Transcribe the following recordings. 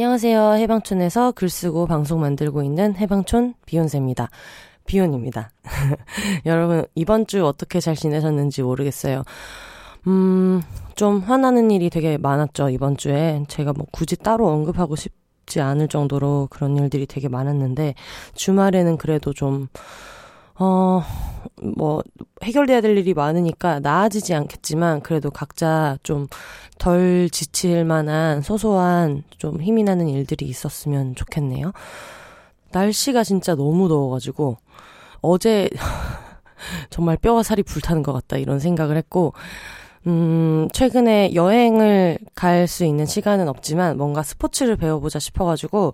안녕하세요. 해방촌에서 글 쓰고 방송 만들고 있는 해방촌 비욘세입니다. 비욘입니다. 여러분, 이번 주 어떻게 잘 지내셨는지 모르겠어요. 음, 좀 화나는 일이 되게 많았죠, 이번 주에. 제가 뭐 굳이 따로 언급하고 싶지 않을 정도로 그런 일들이 되게 많았는데, 주말에는 그래도 좀, 어, 뭐, 해결돼야 될 일이 많으니까 나아지지 않겠지만, 그래도 각자 좀 덜 지칠 만한 소소한 좀 힘이 나는 일들이 있었으면 좋겠네요. 날씨가 진짜 너무 더워가지고, 어제, 정말 뼈와 살이 불타는 것 같다, 이런 생각을 했고, 음, 최근에 여행을 갈 수 있는 시간은 없지만 뭔가 스포츠를 배워보자 싶어가지고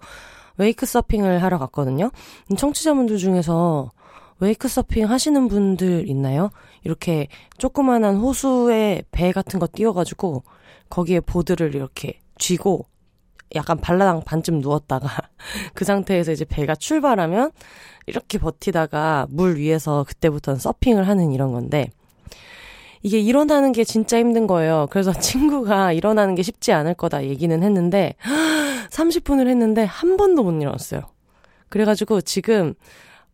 웨이크 서핑을 하러 갔거든요. 청취자분들 중에서 웨이크 서핑 하시는 분들 있나요? 이렇게 조그만한 호수에 배 같은 거 띄워가지고 거기에 보드를 이렇게 쥐고 약간 발라당 반쯤 누웠다가 그 상태에서 이제 배가 출발하면 이렇게 버티다가 물 위에서 그때부터는 서핑을 하는 이런 건데 이게 일어나는 게 진짜 힘든 거예요. 그래서 친구가 일어나는 게 쉽지 않을 거다 얘기는 했는데 30분을 했는데 한 번도 못 일어났어요. 그래가지고 지금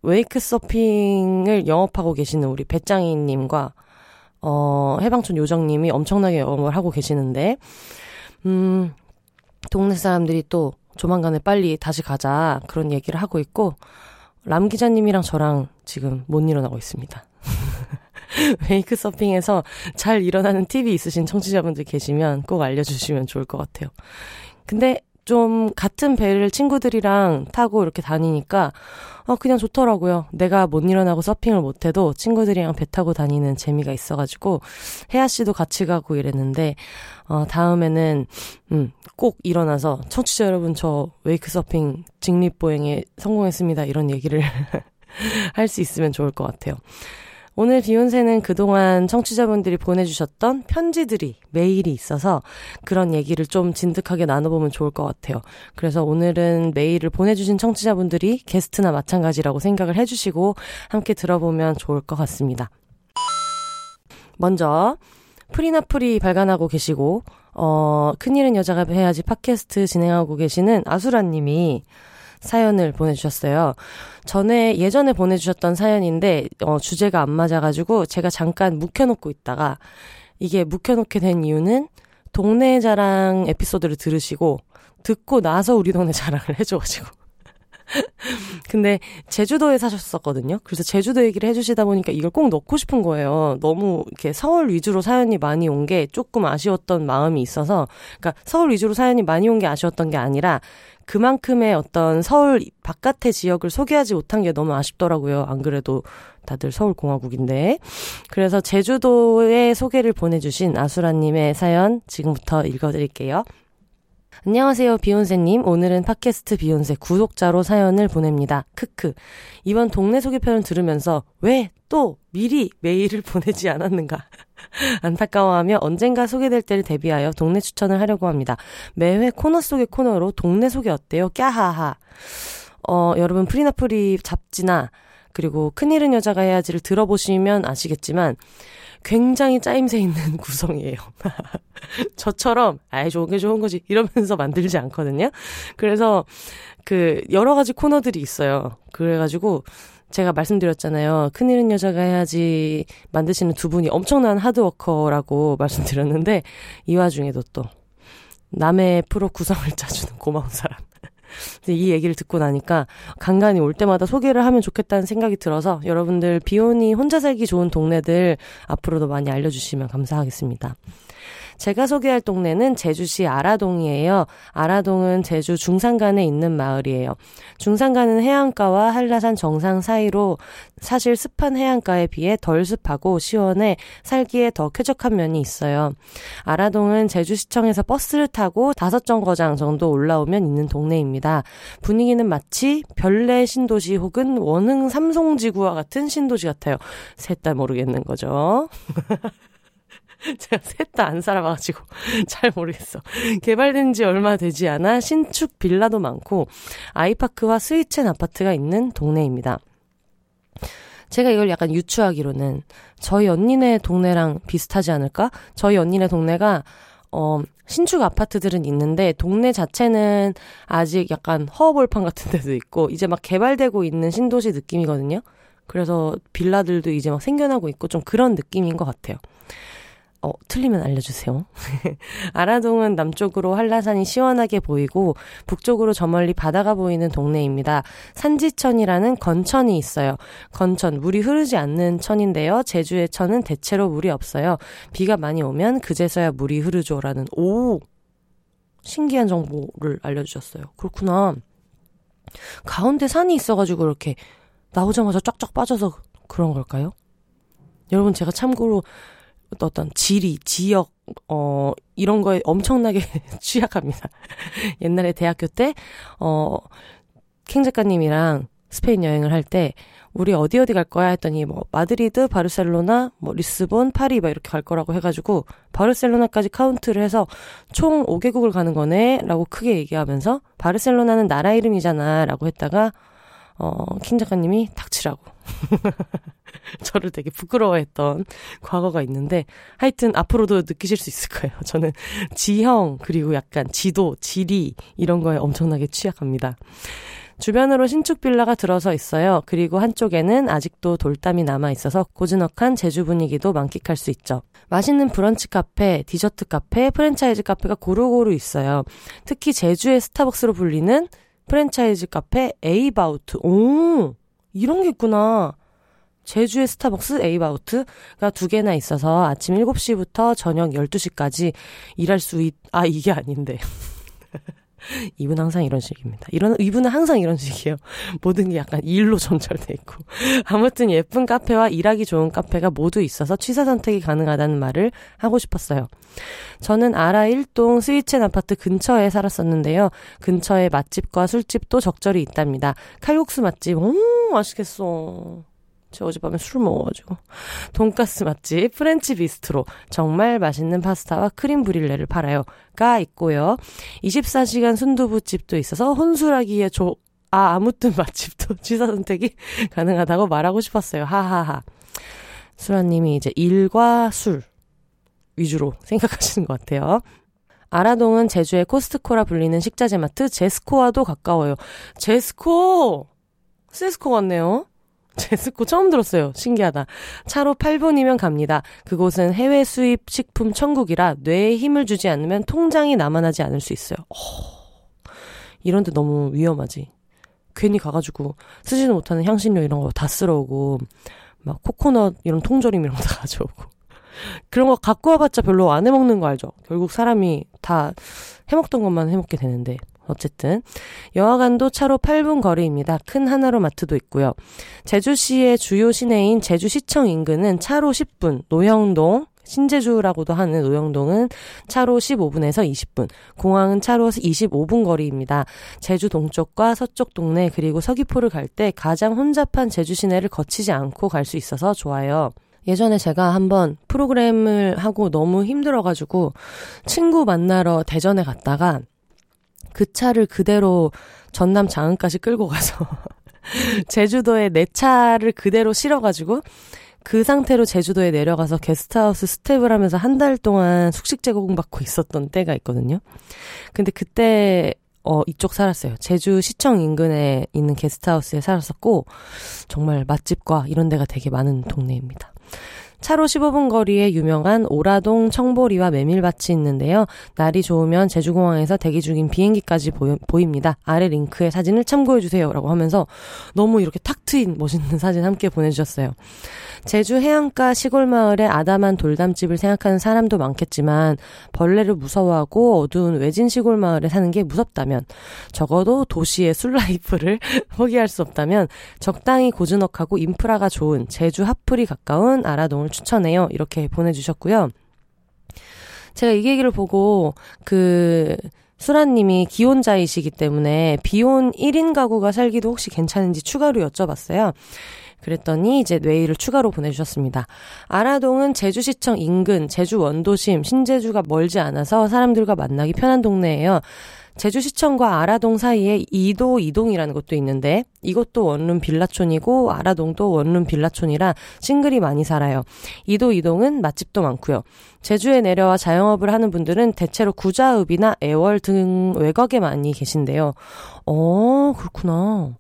웨이크 서핑을 영업하고 계시는 우리 배짱이님과 어, 해방촌 요정님이 엄청나게 영업을 하고 계시는데, 음, 동네 사람들이 또 조만간에 빨리 다시 가자 그런 얘기를 하고 있고, 람 기자님이랑 저랑 지금 못 일어나고 있습니다. 웨이크 서핑에서 잘 일어나는 팁이 있으신 청취자분들 계시면 꼭 알려주시면 좋을 것 같아요. 근데 좀 같은 배를 친구들이랑 타고 이렇게 다니니까 어 그냥 좋더라고요. 내가 못 일어나고 서핑을 못 해도 친구들이랑 배 타고 다니는 재미가 있어 가지고 혜아 씨도 같이 가고 이랬는데 어 다음에는 음 꼭 일어나서 청취자 여러분 저 웨이크 서핑 직립 보행에 성공했습니다. 이런 얘기를 할 수 있으면 좋을 것 같아요. 오늘 비욘세는 그동안 청취자분들이 보내주셨던 편지들이 메일이 있어서 그런 얘기를 좀 진득하게 나눠보면 좋을 것 같아요. 그래서 오늘은 메일을 보내주신 청취자분들이 게스트나 마찬가지라고 생각을 해주시고 함께 들어보면 좋을 것 같습니다. 먼저 프리나프리 발간하고 계시고 어 큰일은 여자가 해야지 팟캐스트 진행하고 계시는 아수라님이 사연을 보내주셨어요. 전에 예전에 보내주셨던 사연인데 어, 주제가 안 맞아가지고 제가 잠깐 묵혀놓고 있다가 이게 묵혀놓게 된 이유는 동네 자랑 에피소드를 들으시고 듣고 나서 우리 동네 자랑을 해줘가지고. 근데 제주도에 사셨었거든요. 그래서 제주도 얘기를 해주시다 보니까 이걸 꼭 넣고 싶은 거예요. 너무 이렇게 서울 위주로 사연이 많이 온 게 조금 아쉬웠던 마음이 있어서, 그러니까 서울 위주로 사연이 많이 온 게 아쉬웠던 게 아니라 그만큼의 어떤 서울 바깥의 지역을 소개하지 못한 게 너무 아쉽더라고요. 안 그래도 다들 서울공화국인데. 그래서 제주도의 소개를 보내주신 아수라님의 사연 지금부터 읽어드릴게요. 안녕하세요, 비욘세님. 오늘은 팟캐스트 비욘세 구독자로 사연을 보냅니다. 크크. 이번 동네 소개편을 들으면서 왜 또 미리 메일을 보내지 않았는가. 안타까워하며 언젠가 소개될 때를 대비하여 동네 추천을 하려고 합니다. 매회 코너 속의 코너로 동네 소개 어때요? 꺄하하. 어, 여러분 프리나프리 잡지나 그리고 큰일은 여자가 해야지를 들어보시면 아시겠지만 굉장히 짜임새 있는 구성이에요. 저처럼 아이 좋은 게 좋은 거지 이러면서 만들지 않거든요. 그래서 그 여러 가지 코너들이 있어요. 그래가지고 제가 말씀드렸잖아요. 큰일은 여자가 해야지 만드시는 두 분이 엄청난 하드워커라고 말씀드렸는데 이 와중에도 또 남의 프로 구성을 짜주는 고마운 사람. 이 얘기를 듣고 나니까 간간히 올 때마다 소개를 하면 좋겠다는 생각이 들어서 여러분들 비온이 혼자 살기 좋은 동네들 앞으로도 많이 알려주시면 감사하겠습니다. 제가 소개할 동네는 제주시 아라동이에요. 아라동은 제주 중산간에 있는 마을이에요. 중산간은 해안가와 한라산 정상 사이로 사실 습한 해안가에 비해 덜 습하고 시원해 살기에 더 쾌적한 면이 있어요. 아라동은 제주시청에서 버스를 타고 다섯 정거장 정도 올라오면 있는 동네입니다. 분위기는 마치 별내 신도시 혹은 원흥 삼송지구와 같은 신도시 같아요. 셋 다 모르겠는 거죠. 제가 셋 다 안 살아봐가지고 잘 모르겠어. 개발된 지 얼마 되지 않아 신축 빌라도 많고 아이파크와 스위첸 아파트가 있는 동네입니다. 제가 이걸 약간 유추하기로는 저희 언니네 동네랑 비슷하지 않을까? 저희 언니네 동네가 어, 신축 아파트들은 있는데 동네 자체는 아직 약간 허허벌판 같은 데도 있고 이제 막 개발되고 있는 신도시 느낌이거든요. 그래서 빌라들도 이제 막 생겨나고 있고 좀 그런 느낌인 것 같아요. 어, 틀리면 알려주세요. 아라동은 남쪽으로 한라산이 시원하게 보이고 북쪽으로 저 멀리 바다가 보이는 동네입니다. 산지천이라는 건천이 있어요. 건천, 물이 흐르지 않는 천인데요. 제주의 천은 대체로 물이 없어요. 비가 많이 오면 그제서야 물이 흐르죠라는 오 신기한 정보를 알려주셨어요. 그렇구나. 가운데 산이 있어가지고 이렇게 나오자마자 쫙쫙 빠져서 그런 걸까요? 여러분 제가 참고로 어떤 지리, 지역, 어, 이런 거에 엄청나게 취약합니다. 옛날에 대학교 때, 어, 캥 작가님이랑 스페인 여행을 할 때, 우리 어디 어디 갈 거야 했더니, 뭐, 마드리드, 바르셀로나, 뭐, 리스본, 파리, 막 이렇게 갈 거라고 해가지고, 바르셀로나까지 카운트를 해서 총 5개국을 가는 거네, 라고 크게 얘기하면서, 바르셀로나는 나라 이름이잖아, 라고 했다가, 어, 킹 작가님이 닥치라고. 저를 되게 부끄러워했던 과거가 있는데 하여튼 앞으로도 느끼실 수 있을 거예요. 저는 지형 그리고 약간 지도, 지리 이런 거에 엄청나게 취약합니다. 주변으로 신축 빌라가 들어서 있어요. 그리고 한쪽에는 아직도 돌담이 남아 있어서 고즈넉한 제주 분위기도 만끽할 수 있죠. 맛있는 브런치 카페, 디저트 카페, 프랜차이즈 카페가 고루고루 있어요. 특히 제주의 스타벅스로 불리는 프랜차이즈 카페 에이바우트. 오, 이런 게 있구나. 제주의 스타벅스 에이바우트가 두 개나 있어서 아침 7시부터 저녁 12시까지 일할 수 있, 아, 이게 아닌데. 이분 항상 이런 식입니다. 이런, 이분은 항상 이런 식이에요. 모든 게 약간 일로 점철돼 있고. 아무튼 예쁜 카페와 일하기 좋은 카페가 모두 있어서 취사 선택이 가능하다는 말을 하고 싶었어요. 저는 아라 1동 스위첸 아파트 근처에 살았었는데요. 근처에 맛집과 술집도 적절히 있답니다. 칼국수 맛집, 오, 맛있겠어. 저 어젯밤에 술 먹어가지고. 돈가스 맛집, French bistro. 정말 맛있는 파스타와 크림 브릴레를 팔아요. 가 있고요. 24시간 순두부집도 있어서 혼술하기에 조, 아, 아무튼 맛집도 취사 선택이 가능하다고 말하고 싶었어요. 하하하. 수라님이 이제 일과 술 위주로 생각하시는 것 같아요. 아라동은 제주의 코스트코라 불리는 식자재 마트 제스코와도 가까워요. 제스코! 세스코 같네요. 제스코 처음 들었어요. 신기하다. 차로 8분이면 갑니다. 그곳은 해외 수입 식품 천국이라 뇌에 힘을 주지 않으면 통장이 남아나지 않을 수 있어요. 어, 이런데 너무 위험하지. 괜히 가가지고 쓰지도 못하는 향신료 이런 거 다 쓸어오고 막 코코넛 이런 통조림 이런 거 다 가져오고 그런 거 갖고 와봤자 별로 안 해먹는 거 알죠? 결국 사람이 다 해먹던 것만 해먹게 되는데 어쨌든 영화관도 차로 8분 거리입니다. 큰 하나로 마트도 있고요. 제주시의 주요 시내인 제주시청 인근은 차로 10분, 노형동, 신제주라고도 하는 노영동은 차로 15분에서 20분, 공항은 차로 25분 거리입니다. 제주 동쪽과 서쪽 동네 그리고 서귀포를 갈 때 가장 혼잡한 제주 시내를 거치지 않고 갈 수 있어서 좋아요. 예전에 제가 한번 프로그램을 하고 너무 힘들어가지고 친구 만나러 대전에 갔다가 그 차를 그대로 전남 장흥까지 끌고 가서 제주도에 내 차를 그대로 실어가지고 그 상태로 제주도에 내려가서 게스트하우스 스텝을 하면서 한 달 동안 숙식 제공받고 있었던 때가 있거든요. 근데 그때 어 이쪽 살았어요. 제주 시청 인근에 있는 게스트하우스에 살았었고 정말 맛집과 이런 데가 되게 많은 동네입니다. 차로 15분 거리에 유명한 오라동 청보리와 메밀밭이 있는데요. 날이 좋으면 제주공항에서 대기 중인 비행기까지 보이, 니다 아래 링크에 사진을 참고해주세요. 라고 하면서 너무 이렇게 탁 트인 멋있는 사진 함께 보내주셨어요. 제주 해안가 시골 마을의 아담한 돌담집을 생각하는 사람도 많겠지만 벌레를 무서워하고 어두운 외진 시골 마을에 사는 게 무섭다면 적어도 도시의 술라이프를 포기할 수 없다면 적당히 고즈넉하고 인프라가 좋은 제주 하풀이 가까운 아라동을 추천해요. 이렇게 보내주셨고요. 제가 이 얘기를 보고 그 수라님이 기혼자이시기 때문에 비혼 1인 가구가 살기도 혹시 괜찮은지 추가로 여쭤봤어요. 그랬더니 이제 뇌일을 추가로 보내주셨습니다. 아라동은 제주시청 인근, 제주 원도심, 신제주가 멀지 않아서 사람들과 만나기 편한 동네예요. 제주시청과 아라동 사이에 이도 이동이라는 것도 있는데 이것도 원룸 빌라촌이고 아라동도 원룸 빌라촌이라 싱글이 많이 살아요. 이도 이동은 맛집도 많고요. 제주에 내려와 자영업을 하는 분들은 대체로 구자읍이나 애월 등 외곽에 많이 계신데요. 어, 그렇구나.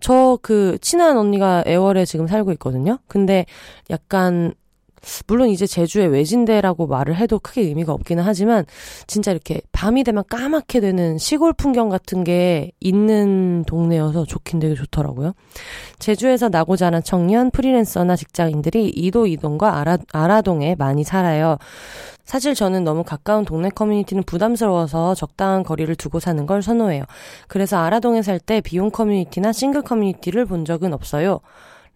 저 그 친한 언니가 애월에 지금 살고 있거든요. 근데 약간 물론 이제 제주의 외진데라고 말을 해도 크게 의미가 없기는 하지만 진짜 이렇게 밤이 되면 까맣게 되는 시골 풍경 같은 게 있는 동네여서 좋긴 되게 좋더라고요. 제주에서 나고 자란 청년, 프리랜서나 직장인들이 이도 이동과 아라, 아라동에 많이 살아요. 사실 저는 너무 가까운 동네 커뮤니티는 부담스러워서 적당한 거리를 두고 사는 걸 선호해요. 그래서 아라동에 살 때 비용 커뮤니티나 싱글 커뮤니티를 본 적은 없어요.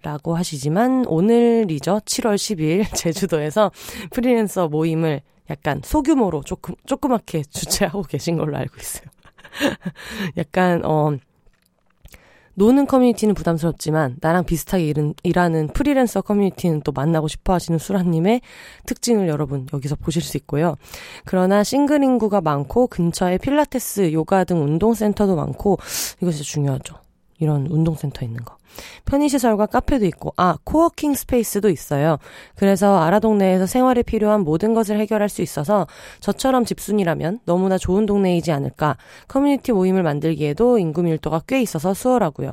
라고 하시지만 오늘이죠. 7월 10일 제주도에서 프리랜서 모임을 약간 소규모로 조금 조그맣게 주최하고 계신 걸로 알고 있어요. 약간 어 노는 커뮤니티는 부담스럽지만 나랑 비슷하게 일은, 일하는 프리랜서 커뮤니티는 또 만나고 싶어 하시는 수라님의 특징을 여러분 여기서 보실 수 있고요. 그러나 싱글 인구가 많고 근처에 필라테스, 요가 등 운동센터도 많고 진짜 중요하죠. 이런 운동센터 있는 거. 편의시설과 카페도 있고, 아, coworking space도 있어요. 그래서 아라 동네에서 생활에 필요한 모든 것을 해결할 수 있어서 저처럼 집순이라면 너무나 좋은 동네이지 않을까. 커뮤니티 모임을 만들기에도 인구 밀도가 꽤 있어서 수월하고요.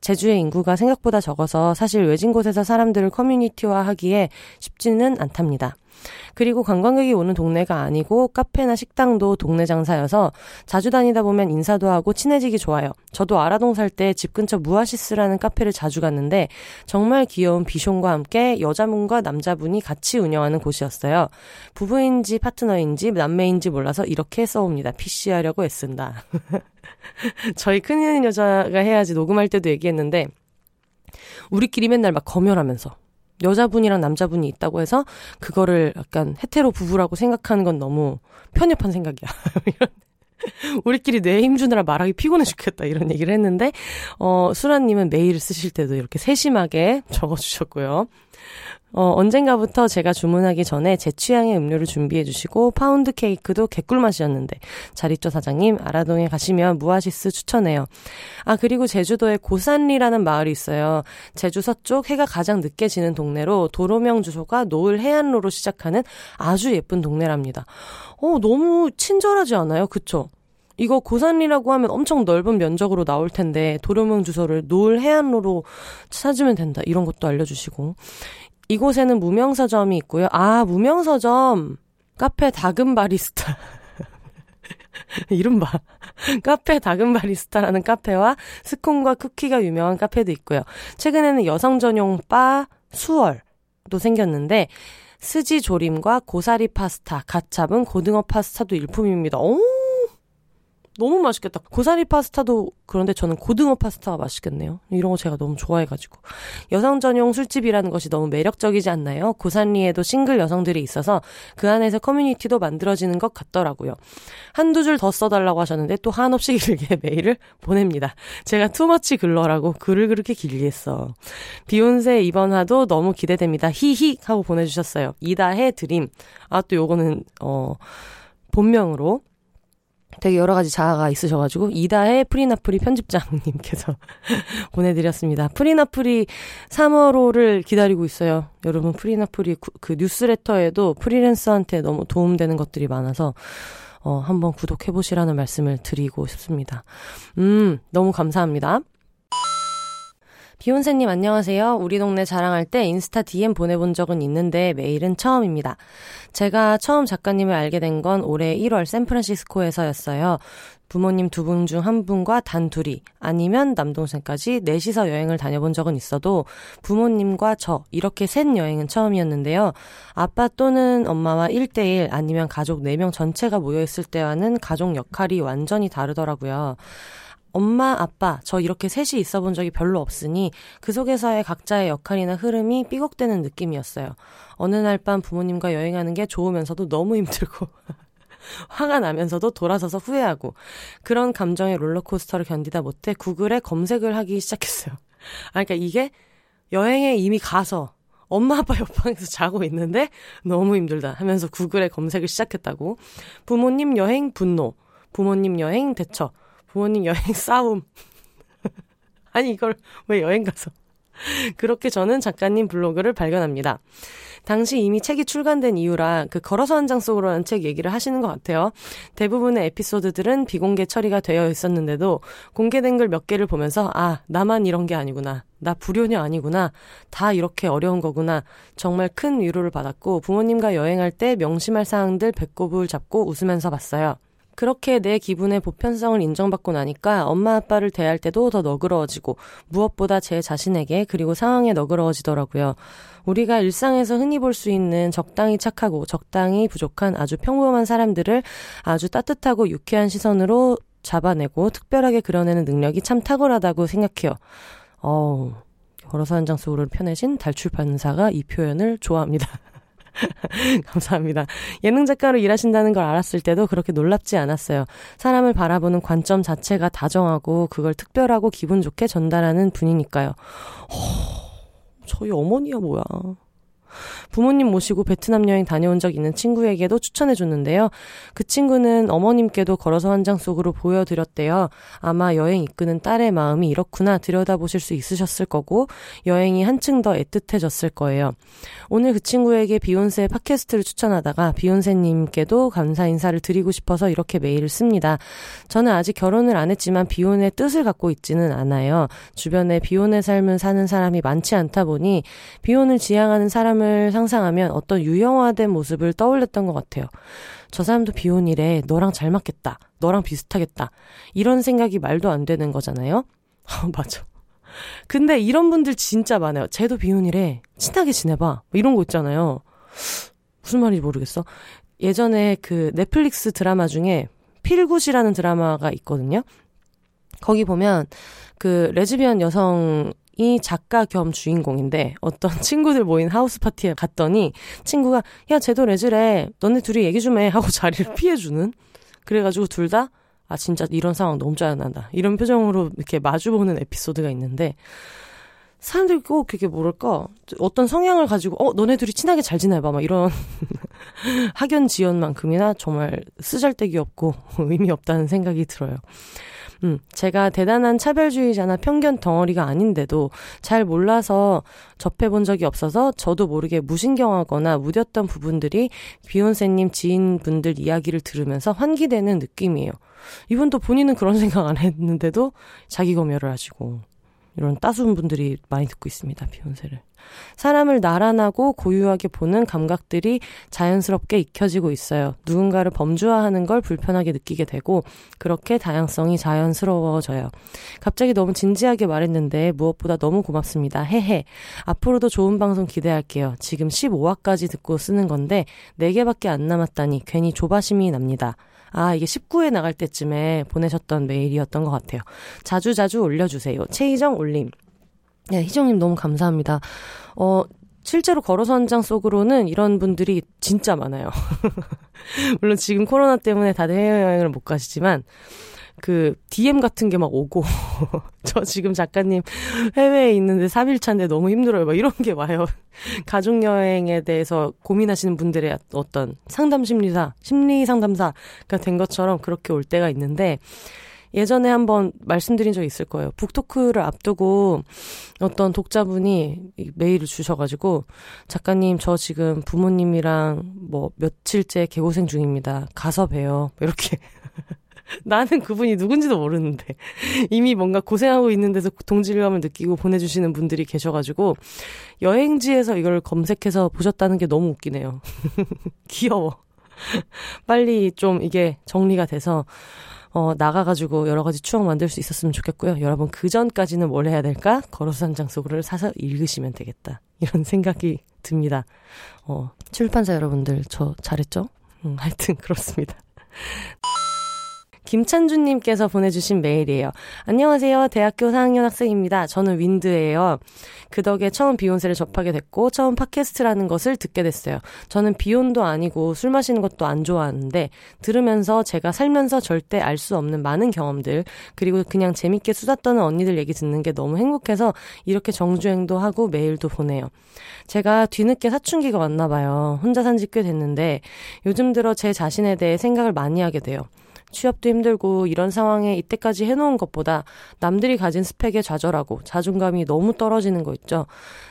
제주의 인구가 생각보다 적어서 사실 외진 곳에서 사람들을 커뮤니티화 하기에 쉽지는 않답니다. 그리고 관광객이 오는 동네가 아니고 카페나 식당도 동네 장사여서 자주 다니다 보면 인사도 하고 친해지기 좋아요. 저도 아라동 살 때 집 근처 무아시스라는 카페를 자주 갔는데 정말 귀여운 비숑과 함께 여자분과 남자분이 같이 운영하는 곳이었어요. 부부인지 파트너인지 남매인지 몰라서 이렇게 써옵니다. PC하려고 애쓴다. 저희 큰이는 여자가 해야지 녹음할 때도 얘기했는데 우리끼리 맨날 막 검열하면서 여자분이랑 남자분이 있다고 해서 그거를 약간 헤테로 부부라고 생각하는 건 너무 편협한 생각이야. 우리끼리 뇌 힘주느라 말하기 피곤해 죽겠다 이런 얘기를 했는데 어 수라님은 메일을 쓰실 때도 이렇게 세심하게 적어주셨고요. 어, 언젠가부터 제가 주문하기 전에 제 취향의 음료를 준비해 주시고 파운드 케이크도 개꿀 맛이었는데 잘 있죠 사장님 아라동에 가시면 무아시스 추천해요. 아 그리고 제주도에 고산리라는 마을이 있어요. 제주 서쪽 해가 가장 늦게 지는 동네로 도로명 주소가 노을 해안로로 시작하는 아주 예쁜 동네랍니다. 어 너무 친절하지 않아요? 그쵸? 이거 고산리라고 하면 엄청 넓은 면적으로 나올 텐데 도로명 주소를 노을 해안로로 찾으면 된다. 이런 것도 알려주시고 이곳에는 무명서점이 있고요. 아, 무명서점. 카페 다금 바리스타. 봐. 카페 다금 바리스타라는 카페와 스콘과 쿠키가 유명한 카페도 있고요. 최근에는 여성 전용 바 수월도 생겼는데 스지 조림과 고사리 파스타, 갓 잡은 고등어 파스타도 일품입니다. 오! 너무 맛있겠다. 고사리 파스타도 그런데 저는 고등어 파스타가 맛있겠네요. 이런 거 제가 너무 좋아해가지고. 여성 전용 술집이라는 것이 너무 매력적이지 않나요? 고산리에도 싱글 여성들이 있어서 그 안에서 커뮤니티도 만들어지는 것 같더라고요. 한두 줄 더 써달라고 하셨는데 또 한없이 길게 메일을 보냅니다. 제가 too much 글러라고 글을 그렇게 길게 했어. 비혼세 이번 화도 너무 기대됩니다. 히히 하고 보내주셨어요. 이다혜 드림. 아, 또 요거는, 어, 본명으로 되게 여러 가지 자아가 있으셔가지고 이다의 프리낫프리 편집장님께서 보내드렸습니다. 프리낫프리 3월호를 기다리고 있어요. 여러분 프리나프리 그 뉴스레터에도 프리랜서한테 너무 도움되는 것들이 많아서 어, 한번 구독해보시라는 말씀을 드리고 싶습니다. 음, 너무 감사합니다. 비혼세님 안녕하세요. 우리 동네 자랑할 때 인스타 DM 보내본 적은 있는데 메일은 처음입니다. 제가 처음 작가님을 알게 된 건 올해 1월 샌프란시스코에서였어요. 부모님 두 분 중 한 분과 단 둘이 아니면 남동생까지 넷이서 여행을 다녀본 적은 있어도 부모님과 저 이렇게 셋 여행은 처음이었는데요. 아빠 또는 엄마와 1대1 아니면 가족 4명 전체가 모여있을 때와는 가족 역할이 완전히 다르더라고요. 엄마, 아빠, 저 이렇게 셋이 있어 본 적이 별로 없으니 그 속에서의 각자의 역할이나 흐름이 삐걱대는 느낌이었어요. 어느 날 밤 부모님과 여행하는 게 좋으면서도 너무 힘들고 화가 나면서도 돌아서서 후회하고 그런 감정의 롤러코스터를 견디다 못해 구글에 검색을 하기 시작했어요. 아, 그러니까 이게 여행에 이미 가서 엄마 아빠 옆방에서 자고 있는데 너무 힘들다 하면서 구글에 검색을 시작했다고. 부모님 여행 분노, 부모님 여행 대처, 부모님 여행 싸움. 아니 이걸 왜 여행 가서. 그렇게 저는 작가님 블로그를 발견합니다. 당시 이미 책이 출간된 이유라 그 걸어서 한 장 속으로라는 책 얘기를 하시는 것 같아요. 대부분의 에피소드들은 비공개 처리가 되어 있었는데도 공개된 글 몇 개를 보면서 아, 나만 이런 게 아니구나. 나 불효녀 아니구나. 다 이렇게 어려운 거구나. 정말 큰 위로를 받았고 부모님과 여행할 때 명심할 사항들 배꼽을 잡고 웃으면서 봤어요. 그렇게 내 기분의 보편성을 인정받고 나니까 엄마 아빠를 대할 때도 더 너그러워지고 무엇보다 제 자신에게 그리고 상황에 너그러워지더라고요. 우리가 일상에서 흔히 볼 수 있는 적당히 착하고 적당히 부족한 아주 평범한 사람들을 아주 따뜻하고 유쾌한 시선으로 잡아내고 특별하게 그려내는 능력이 참 탁월하다고 생각해요. 어우, 걸어서 한 장 속으로 편해진 달출판사가 이 표현을 좋아합니다. 감사합니다. 예능 작가로 일하신다는 걸 알았을 때도 그렇게 놀랍지 않았어요. 사람을 바라보는 관점 자체가 다정하고 그걸 특별하고 기분 좋게 전달하는 분이니까요. 허, 저희 어머니야 뭐야. 부모님 모시고 베트남 여행 다녀온 적 있는 친구에게도 추천해 줬는데요. 그 친구는 어머님께도 걸어서 한 장 속으로 보여드렸대요. 아마 여행 이끄는 딸의 마음이 이렇구나 들여다보실 수 있으셨을 거고 여행이 한층 더 애틋해졌을 거예요. 오늘 그 친구에게 비욘세 팟캐스트를 추천하다가 비욘세님께도 감사 인사를 드리고 싶어서 이렇게 메일을 씁니다. 저는 아직 결혼을 안 했지만 비혼의 뜻을 갖고 있지는 않아요. 주변에 비혼의 삶을 사는 사람이 많지 않다 보니 비혼을 지향하는 사람을 상상하면 어떤 유형화된 모습을 떠올렸던 것 같아요. 저 사람도 비혼이래. 너랑 잘 맞겠다. 너랑 비슷하겠다. 이런 생각이 말도 안 되는 거잖아요. 맞아. 근데 이런 분들 진짜 많아요. 쟤도 비혼이래. 친하게 지내봐. 뭐 이런 거 있잖아요. 무슨 말인지 모르겠어. 예전에 그 넷플릭스 드라마 중에 Feel Good이라는 드라마가 있거든요. 거기 보면 그 레즈비언 여성 이 작가 겸 주인공인데 어떤 친구들 모인 하우스 파티에 갔더니 친구가 야 쟤도 레즈래. 너네 둘이 얘기 좀 해. 하고 자리를 피해주는. 그래가지고 둘 다 아 진짜 이런 상황 너무 짜증난다. 이런 표정으로 이렇게 마주보는 에피소드가 있는데 사람들이 꼭 그게 뭐랄까? 어떤 성향을 가지고 어 너네 둘이 친하게 잘 지내봐. 막 이런 학연 지연만큼이나 정말 쓰잘데기 없고 의미 없다는 생각이 들어요. 음, 제가 대단한 차별주의자나 편견 덩어리가 아닌데도 잘 몰라서 접해본 적이 없어서 저도 모르게 무신경하거나 무뎠던 부분들이 비욘세님 지인분들 이야기를 들으면서 환기되는 느낌이에요. 이분도 본인은 그런 생각 안 했는데도 자기 검열을 하시고 이런 따스운 분들이 많이 듣고 있습니다. 비욘세를. 사람을 나란하고 고유하게 보는 감각들이 자연스럽게 익혀지고 있어요. 누군가를 범주화하는 걸 불편하게 느끼게 되고 그렇게 다양성이 자연스러워져요. 갑자기 너무 진지하게 말했는데 무엇보다 너무 고맙습니다. 헤헤. 앞으로도 좋은 방송 기대할게요. 지금 15화까지 듣고 쓰는 건데 4개밖에 안 남았다니 괜히 조바심이 납니다. 아, 이게 19회 나갈 때쯤에 보내셨던 메일이었던 것 같아요. 자주자주 자주 올려주세요. 최희정 올림. 네, 희정님 너무 감사합니다. 어, 실제로 걸어서 한 장 속으로는 이런 분들이 진짜 많아요. 물론 지금 코로나 때문에 다들 해외여행을 못 가시지만, 그, DM 같은 게 막 오고, 저 지금 작가님 해외에 있는데 3일 차인데 너무 힘들어요. 막 이런 게 와요. 가족 여행에 대해서 고민하시는 분들의 어떤 상담 심리사, 심리 상담사가 된 것처럼 그렇게 올 때가 있는데, 예전에 한번 말씀드린 적이 있을 거예요. 북토크를 앞두고 어떤 독자분이 메일을 주셔가지고 작가님 저 지금 부모님이랑 뭐 며칠째 개고생 중입니다. 가서 봬요. 이렇게 나는 그분이 누군지도 모르는데 이미 뭔가 고생하고 있는 데서 동질감을 느끼고 보내주시는 분들이 계셔가지고 여행지에서 이걸 검색해서 보셨다는 게 너무 웃기네요. 귀여워. 빨리 좀 이게 정리가 돼서 어, 나가가지고 여러 가지 추억 만들 수 있었으면 좋겠고요. 여러분, 그 전까지는 뭘 해야 될까? 걸어서 장소를 사서 읽으시면 되겠다. 이런 생각이 듭니다. 어, 출판사 여러분들, 저 잘했죠? 음, 하여튼, 그렇습니다. 김찬주님께서 보내주신 메일이에요. 안녕하세요. 대학교 4학년 학생입니다. 저는 윈드예요. 그 덕에 처음 비욘세를 접하게 됐고 처음 팟캐스트라는 것을 듣게 됐어요. 저는 비욘도 아니고 술 마시는 것도 안 좋아하는데 들으면서 제가 살면서 절대 알 수 없는 많은 경험들 그리고 그냥 재밌게 수다 떠는 언니들 얘기 듣는 게 너무 행복해서 이렇게 정주행도 하고 메일도 보내요. 제가 뒤늦게 사춘기가 왔나 봐요. 혼자 산 지 꽤 됐는데 요즘 들어 제 자신에 대해 생각을 많이 하게 돼요. 취업도 힘들고 이런 상황에 이때까지 해놓은 것보다 남들이 가진 스펙에 좌절하고 자존감이 너무 떨어지는 거 있죠.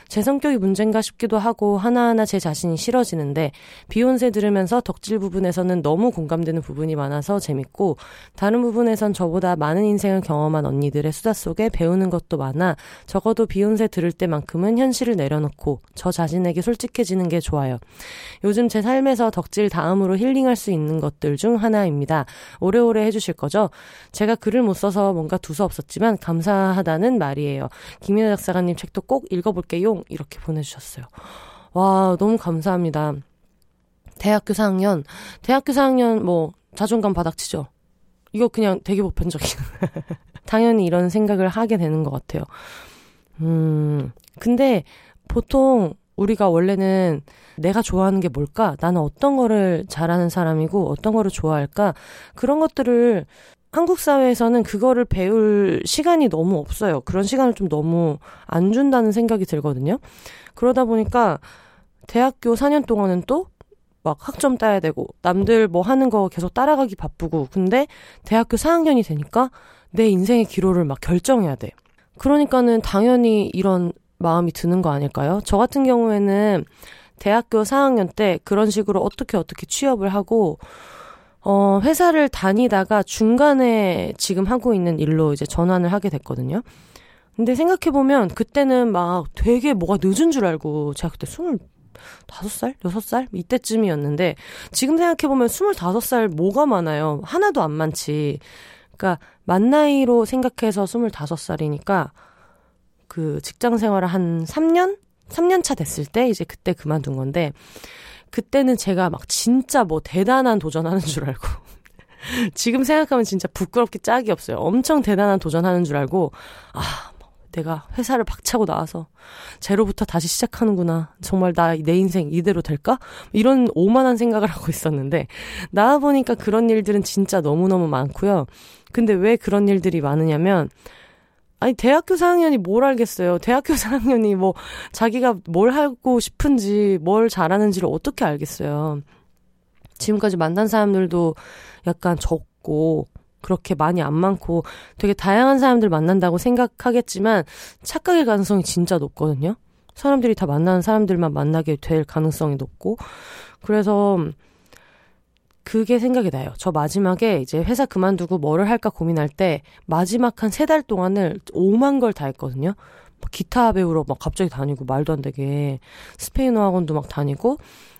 제 성격이 문제인가 싶기도 하고 하나하나 제 자신이 싫어지는데 비욘세 들으면서 덕질 부분에서는 너무 공감되는 부분이 많아서 재밌고 다른 부분에선 저보다 많은 인생을 경험한 언니들의 수다 속에 배우는 것도 많아 적어도 비욘세 들을 때만큼은 현실을 내려놓고 저 자신에게 솔직해지는 게 좋아요. 요즘 제 삶에서 덕질 다음으로 힐링할 수 있는 것들 중 하나입니다. 오래오래 해주실 거죠? 제가 글을 못 써서 뭔가 두서없었지만 감사하다는 말이에요. 김민아 작사가님 책도 꼭 읽어볼게요. 이렇게 보내주셨어요. 와, 너무 감사합니다. 대학교 4학년, 대학교 4학년 뭐 자존감 바닥치죠. 이거 그냥 되게 보편적인. 당연히 이런 생각을 하게 되는 것 같아요. 음, 근데 보통 우리가 원래는 내가 좋아하는 게 뭘까? 나는 어떤 거를 잘하는 사람이고 어떤 거를 좋아할까? 그런 것들을 한국 사회에서는 그거를 배울 시간이 너무 없어요. 그런 시간을 좀 너무 안 준다는 생각이 들거든요. 그러다 보니까 대학교 4년 동안은 또 막 학점 따야 되고 남들 뭐 하는 거 계속 따라가기 바쁘고 근데 대학교 4학년이 되니까 내 인생의 기로를 막 결정해야 돼. 그러니까는 당연히 이런 마음이 드는 거 아닐까요? 저 같은 경우에는 대학교 4학년 때 그런 식으로 어떻게 어떻게 취업을 하고 어, 회사를 다니다가 중간에 지금 하고 있는 일로 이제 전환을 하게 됐거든요. 근데 생각해보면 그때는 막 되게 뭐가 늦은 줄 알고 제가 그때 스물 다섯 살? 여섯 살? 이때쯤이었는데 지금 생각해보면 스물다섯 살 뭐가 많아요. 하나도 안 많지. 그러니까 만 나이로 생각해서 스물다섯 살이니까 그 직장 생활을 한 3년? 3년 차 됐을 때 이제 그때 그만둔 건데 그때는 제가 막 진짜 뭐 대단한 도전하는 줄 알고 지금 생각하면 진짜 부끄럽게 짝이 없어요. 엄청 대단한 도전하는 줄 알고 아뭐 내가 회사를 박차고 나와서 제로부터 다시 시작하는구나. 정말 나 내 인생 이대로 될까? 이런 오만한 생각을 하고 있었는데 나와 보니까 그런 일들은 진짜 너무너무 많고요. 근데 왜 그런 일들이 많으냐면 아니 대학교 4학년이 뭘 알겠어요. 대학교 4학년이 뭐 자기가 뭘 하고 싶은지 뭘 잘하는지를 어떻게 알겠어요. 지금까지 만난 사람들도 약간 적고 그렇게 많이 안 많고 되게 다양한 사람들 만난다고 생각하겠지만 착각의 가능성이 진짜 높거든요. 사람들이 다 만나는 사람들만 만나게 될 가능성이 높고 그래서 그게 생각이 나요. 저 마지막에 이제 회사 그만두고 뭐를 할까 고민할 때 마지막 한 세 달 동안을 5만 걸 다 했거든요. 기타 배우러 막 갑자기 다니고 말도 안 되게 스페인어 학원도 막 다니고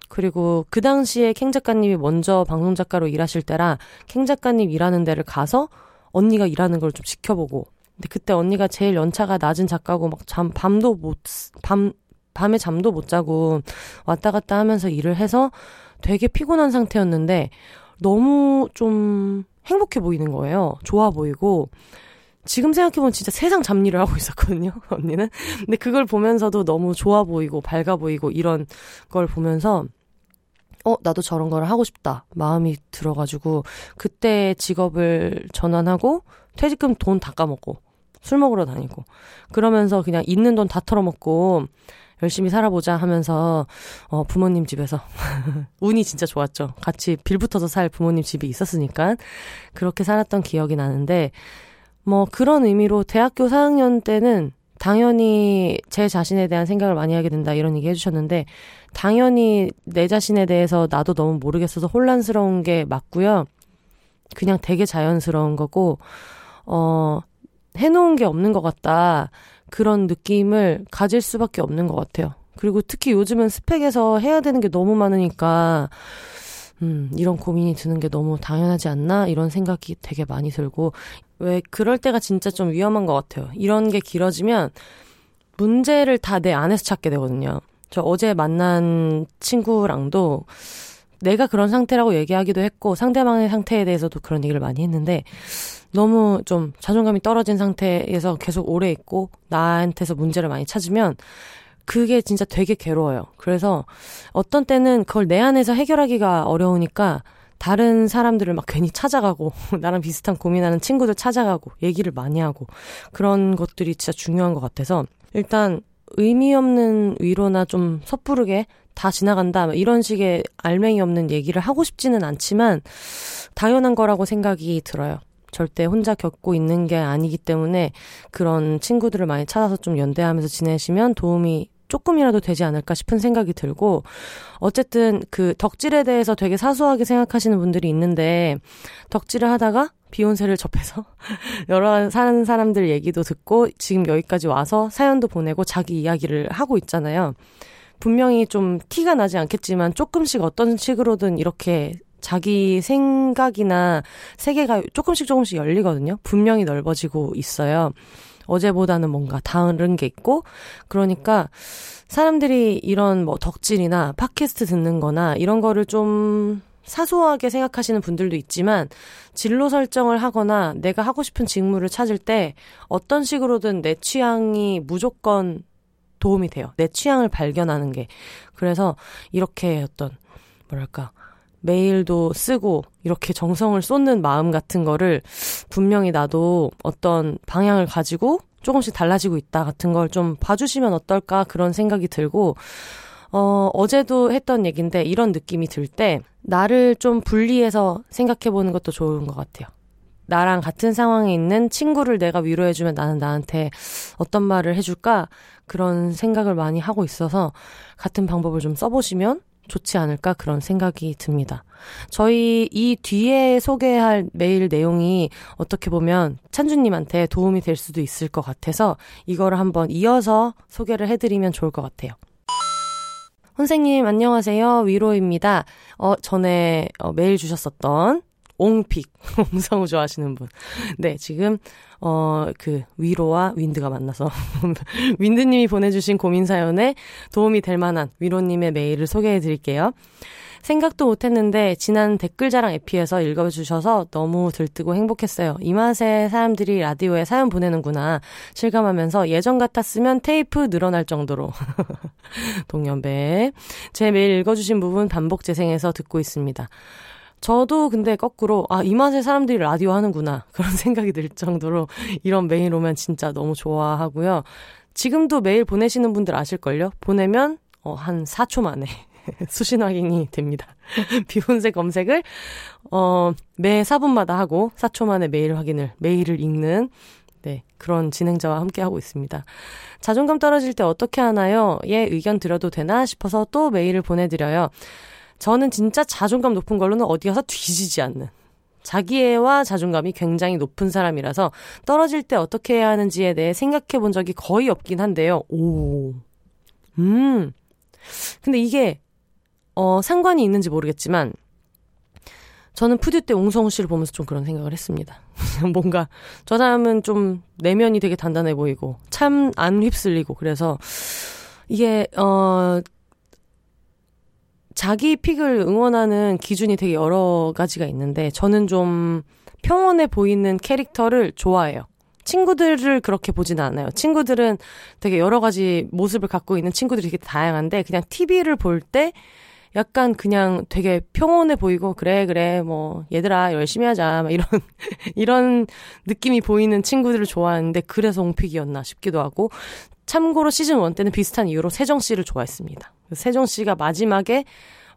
그리고 그 당시에 캥 작가님이 먼저 방송 작가로 일하실 때라 캥 작가님 일하는 데를 가서 언니가 일하는 걸 좀 지켜보고 근데 그때 언니가 제일 연차가 낮은 작가고 막 잠 밤도 못밤 밤에 잠도 못 자고 왔다 갔다 하면서 일을 해서 되게 피곤한 상태였는데 너무 좀 행복해 보이는 거예요. 좋아 보이고. 지금 생각해보면 진짜 세상 잡일을 하고 있었거든요, 언니는. 근데 그걸 보면서도 너무 좋아 보이고, 밝아 보이고, 이런 걸 보면서, 어, 나도 저런 걸 하고 싶다. 마음이 들어가지고, 그때 직업을 전환하고, 퇴직금 돈 다 까먹고, 술 먹으러 다니고, 그러면서 그냥 있는 돈 다 털어먹고, 열심히 살아보자 하면서 어 부모님 집에서 운이 진짜 좋았죠. 같이 빌붙어서 살 부모님 집이 있었으니까 그렇게 살았던 기억이 나는데 뭐 그런 의미로 대학교 4학년 때는 당연히 제 자신에 대한 생각을 많이 하게 된다 이런 얘기 해주셨는데 당연히 내 자신에 대해서 나도 너무 모르겠어서 혼란스러운 게 맞고요. 그냥 되게 자연스러운 거고, 어, 해놓은 게 없는 것 같다. 그런 느낌을 가질 수밖에 없는 것 같아요. 그리고 특히 요즘은 스펙에서 해야 되는 게 너무 많으니까, 음, 이런 고민이 드는 게 너무 당연하지 않나? 이런 생각이 되게 많이 들고, 왜 그럴 때가 진짜 좀 위험한 것 같아요. 이런 게 길어지면 문제를 다 내 안에서 찾게 되거든요. 저 어제 만난 친구랑도 내가 그런 상태라고 얘기하기도 했고 상대방의 상태에 대해서도 그런 얘기를 많이 했는데 너무 좀 자존감이 떨어진 상태에서 계속 오래 있고 나한테서 문제를 많이 찾으면 그게 진짜 되게 괴로워요. 그래서 어떤 때는 그걸 내 안에서 해결하기가 어려우니까 다른 사람들을 막 괜히 찾아가고 나랑 비슷한 고민하는 친구들 찾아가고 얘기를 많이 하고 그런 것들이 진짜 중요한 것 같아서 일단 의미 없는 위로나 좀 섣부르게 다 지나간다 이런 식의 알맹이 없는 얘기를 하고 싶지는 않지만 당연한 거라고 생각이 들어요. 절대 혼자 겪고 있는 게 아니기 때문에 그런 친구들을 많이 찾아서 좀 연대하면서 지내시면 도움이 조금이라도 되지 않을까 싶은 생각이 들고 어쨌든 그 덕질에 대해서 되게 사소하게 생각하시는 분들이 있는데 덕질을 하다가 비욘세를 접해서 여러 사는 사람들 얘기도 듣고 지금 여기까지 와서 사연도 보내고 자기 이야기를 하고 있잖아요. 분명히 좀 티가 나지 않겠지만 조금씩 어떤 식으로든 이렇게 자기 생각이나 세계가 조금씩 조금씩 열리거든요. 분명히 넓어지고 있어요. 어제보다는 뭔가 다른 게 있고 그러니까 사람들이 이런 뭐 덕질이나 팟캐스트 듣는 거나 이런 거를 좀 사소하게 생각하시는 분들도 있지만 진로 설정을 하거나 내가 하고 싶은 직무를 찾을 때 어떤 식으로든 내 취향이 무조건 도움이 돼요. 내 취향을 발견하는 게. 그래서 이렇게 어떤 뭐랄까 메일도 쓰고 이렇게 정성을 쏟는 마음 같은 거를 분명히 나도 어떤 방향을 가지고 조금씩 달라지고 있다 같은 걸 좀 봐주시면 어떨까 그런 생각이 들고 어, 어제도 했던 얘기인데 이런 느낌이 들 때 나를 좀 분리해서 생각해 보는 것도 좋은 것 같아요. 나랑 같은 상황에 있는 친구를 내가 위로해주면 나는 나한테 어떤 말을 해줄까? 그런 생각을 많이 하고 있어서 같은 방법을 좀 써보시면 좋지 않을까 그런 생각이 듭니다. 저희 이 뒤에 소개할 메일 내용이 어떻게 보면 찬주님한테 도움이 될 수도 있을 것 같아서 이거를 한번 이어서 소개를 해드리면 좋을 것 같아요. 선생님, 안녕하세요. 위로입니다. 어, 전에 어, 메일 주셨었던 옹픽, 옹성우 좋아하시는 분. 네, 지금, 어, 그, 위로와 윈드가 만나서, 윈드님이 보내주신 고민 사연에 도움이 될 만한 위로님의 메일을 소개해 드릴게요. 생각도 못했는데 지난 댓글 자랑 에피에서 읽어주셔서 너무 들뜨고 행복했어요. 이 맛에 사람들이 라디오에 사연 보내는구나 실감하면서 예전 같았으면 테이프 늘어날 정도로 동년배 제 메일 읽어주신 부분 반복 재생해서 듣고 있습니다. 저도 근데 거꾸로 아 이 맛에 사람들이 라디오 하는구나 그런 생각이 들 정도로 이런 메일 오면 진짜 너무 좋아하고요. 지금도 메일 보내시는 분들 아실걸요? 보내면 어, 한 4초 만에 수신 확인이 됩니다. 비욘세 검색을 어, 매 4분마다 하고 4초 만에 메일 확인을 메일을 읽는 네, 그런 진행자와 함께 하고 있습니다. 자존감 떨어질 때 어떻게 하나요? 예, 의견 드려도 되나 싶어서 또 메일을 보내드려요. 저는 진짜 자존감 높은 걸로는 어디 가서 뒤지지 않는 자기애와 자존감이 굉장히 높은 사람이라서 떨어질 때 어떻게 해야 하는지에 대해 생각해 본 적이 거의 없긴 한데요. 오. 음. 근데 이게 어, 상관이 있는지 모르겠지만, 저는 푸드 때 옹성우 씨를 보면서 좀 그런 생각을 했습니다. 뭔가, 저 사람은 좀 내면이 되게 단단해 보이고, 참 안 휩쓸리고, 그래서, 이게, 어, 자기 픽을 응원하는 기준이 되게 여러 가지가 있는데, 저는 좀 평온해 보이는 캐릭터를 좋아해요. 친구들을 그렇게 보지는 않아요. 친구들은 되게 여러 가지 모습을 갖고 있는 친구들이 되게 다양한데, 그냥 TV를 볼 때 약간 그냥 되게 평온해 보이고 그래 그래 뭐 얘들아 열심히 하자 막 이런 이런 느낌이 보이는 친구들을 좋아하는데 그래서 옹픽이었나 싶기도 하고 참고로 시즌 1 때는 비슷한 이유로 세정 씨를 좋아했습니다. 세정 씨가 마지막에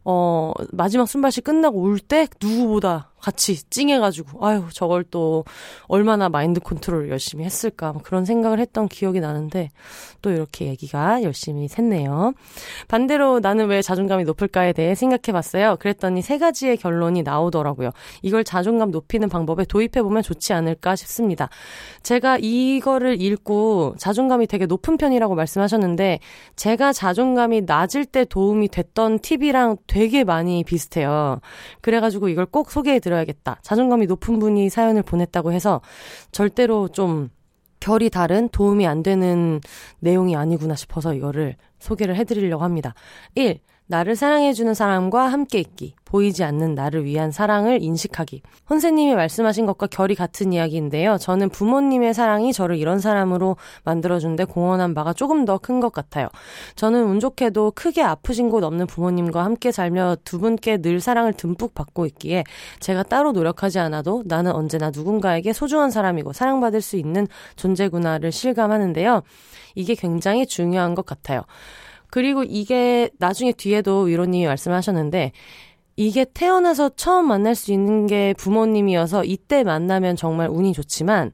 어 마지막 순발시 끝나고 울 때 누구보다 같이 찡해가지고, 아유, 저걸 또 얼마나 마인드 컨트롤을 열심히 했을까. 그런 생각을 했던 기억이 나는데, 또 이렇게 얘기가 열심히 샜네요. 반대로 나는 왜 자존감이 높을까에 대해 생각해 봤어요. 그랬더니 세 가지의 결론이 나오더라고요. 이걸 자존감 높이는 방법에 도입해보면 좋지 않을까 싶습니다. 제가 이거를 읽고 자존감이 되게 높은 편이라고 말씀하셨는데, 제가 자존감이 낮을 때 도움이 됐던 팁이랑 되게 많이 비슷해요. 그래가지고 이걸 꼭 소개해 드릴게요. 드려야겠다. 자존감이 높은 분이 사연을 보냈다고 해서 절대로 좀 결이 다른 도움이 안 되는 내용이 아니구나 싶어서 이거를 소개를 해드리려고 합니다. 1. 나를 사랑해주는 사람과 함께 있기. 보이지 않는 나를 위한 사랑을 인식하기. 혼세님이 말씀하신 것과 결이 같은 이야기인데요. 저는 부모님의 사랑이 저를 이런 사람으로 만들어준데 공헌한 바가 조금 더 큰 것 같아요. 저는 운 좋게도 크게 아프신 곳 없는 부모님과 함께 살며 두 분께 늘 사랑을 듬뿍 받고 있기에 제가 따로 노력하지 않아도 나는 언제나 누군가에게 소중한 사람이고 사랑받을 수 있는 존재구나를 실감하는데요. 이게 굉장히 중요한 것 같아요. 그리고 이게 나중에 뒤에도 위로님이 말씀하셨는데 이게 태어나서 처음 만날 수 있는 게 부모님이어서 이때 만나면 정말 운이 좋지만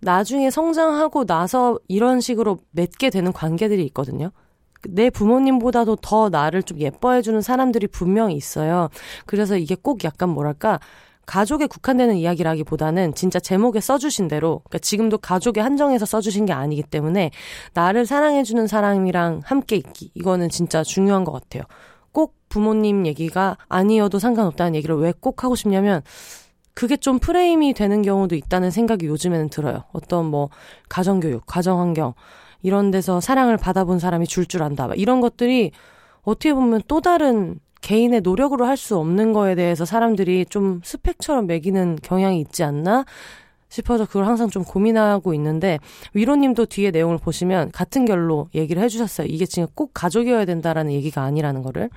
나중에 성장하고 나서 이런 식으로 맺게 되는 관계들이 있거든요. 내 부모님보다도 더 나를 좀 예뻐해주는 사람들이 분명히 있어요. 그래서 이게 꼭 약간 뭐랄까, 가족에 국한되는 이야기라기보다는 진짜 제목에 써주신 대로, 그러니까 지금도 가족에 한정해서 써주신 게 아니기 때문에 나를 사랑해주는 사람이랑 함께 있기. 이거는 진짜 중요한 것 같아요. 꼭 부모님 얘기가 아니어도 상관없다는 얘기를 왜 꼭 하고 싶냐면, 그게 좀 프레임이 되는 경우도 있다는 생각이 요즘에는 들어요. 어떤 뭐, 가정교육, 가정환경, 이런 데서 사랑을 받아본 사람이 줄줄 줄 안다. 이런 것들이 어떻게 보면 또 다른 개인의 노력으로 할 수 없는 거에 대해서 사람들이 좀 스펙처럼 매기는 경향이 있지 않나 싶어서 그걸 항상 좀 고민하고 있는데 위로님도 뒤에 내용을 보시면 같은 결로 얘기를 해주셨어요. 이게 지금 꼭 가족이어야 된다라는 얘기가 아니라는 거를.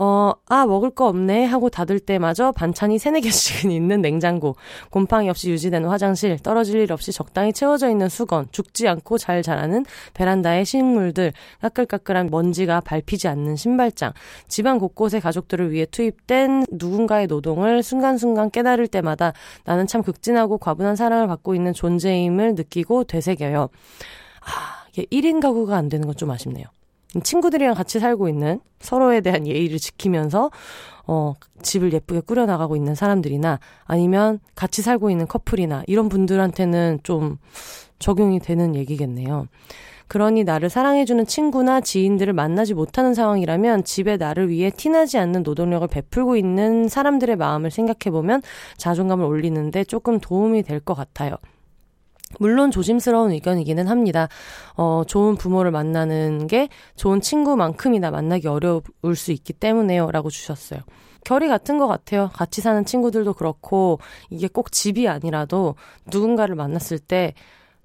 어, 아, 먹을 거 없네 하고 닫을 때마저 반찬이 세네 개씩은 있는 냉장고, 곰팡이 없이 유지되는 화장실, 떨어질 일 없이 적당히 채워져 있는 수건, 죽지 않고 잘 자라는 베란다의 식물들, 까끌까끌한 먼지가 밟히지 않는 신발장, 집안 곳곳에 가족들을 위해 투입된 누군가의 노동을 순간순간 깨달을 때마다 나는 참 극진하고 과분한 사랑을 받고 있는 존재임을 느끼고 되새겨요. 아, 이게 1인 가구가 안 되는 건 좀 아쉽네요. 친구들이랑 같이 살고 있는 서로에 대한 예의를 지키면서 어, 집을 예쁘게 꾸려나가고 있는 사람들이나 아니면 같이 살고 있는 커플이나 이런 분들한테는 좀 적용이 되는 얘기겠네요. 그러니 나를 사랑해주는 친구나 지인들을 만나지 못하는 상황이라면 집에 나를 위해 티나지 않는 노동력을 베풀고 있는 사람들의 마음을 생각해보면 자존감을 올리는데 조금 도움이 될 것 같아요. 물론 조심스러운 의견이기는 합니다. 어, 좋은 부모를 만나는 게 좋은 친구만큼이나 만나기 어려울 수 있기 때문에요. 라고 주셨어요. 결이 같은 것 같아요. 같이 사는 친구들도 그렇고, 이게 꼭 집이 아니라도 누군가를 만났을 때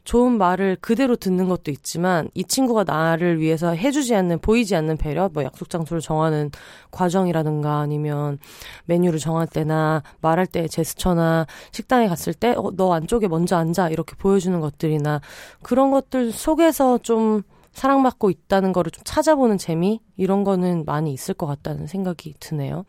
좋은 말을 그대로 듣는 것도 있지만 이 친구가 나를 위해서 해주지 않는 보이지 않는 배려 뭐 약속 장소를 정하는 과정이라든가 아니면 메뉴를 정할 때나 말할 때 제스처나 식당에 갔을 때 어, 너 안쪽에 먼저 앉아 이렇게 보여주는 것들이나 그런 것들 속에서 좀 사랑받고 있다는 거를 좀 찾아보는 재미 이런 거는 많이 있을 것 같다는 생각이 드네요.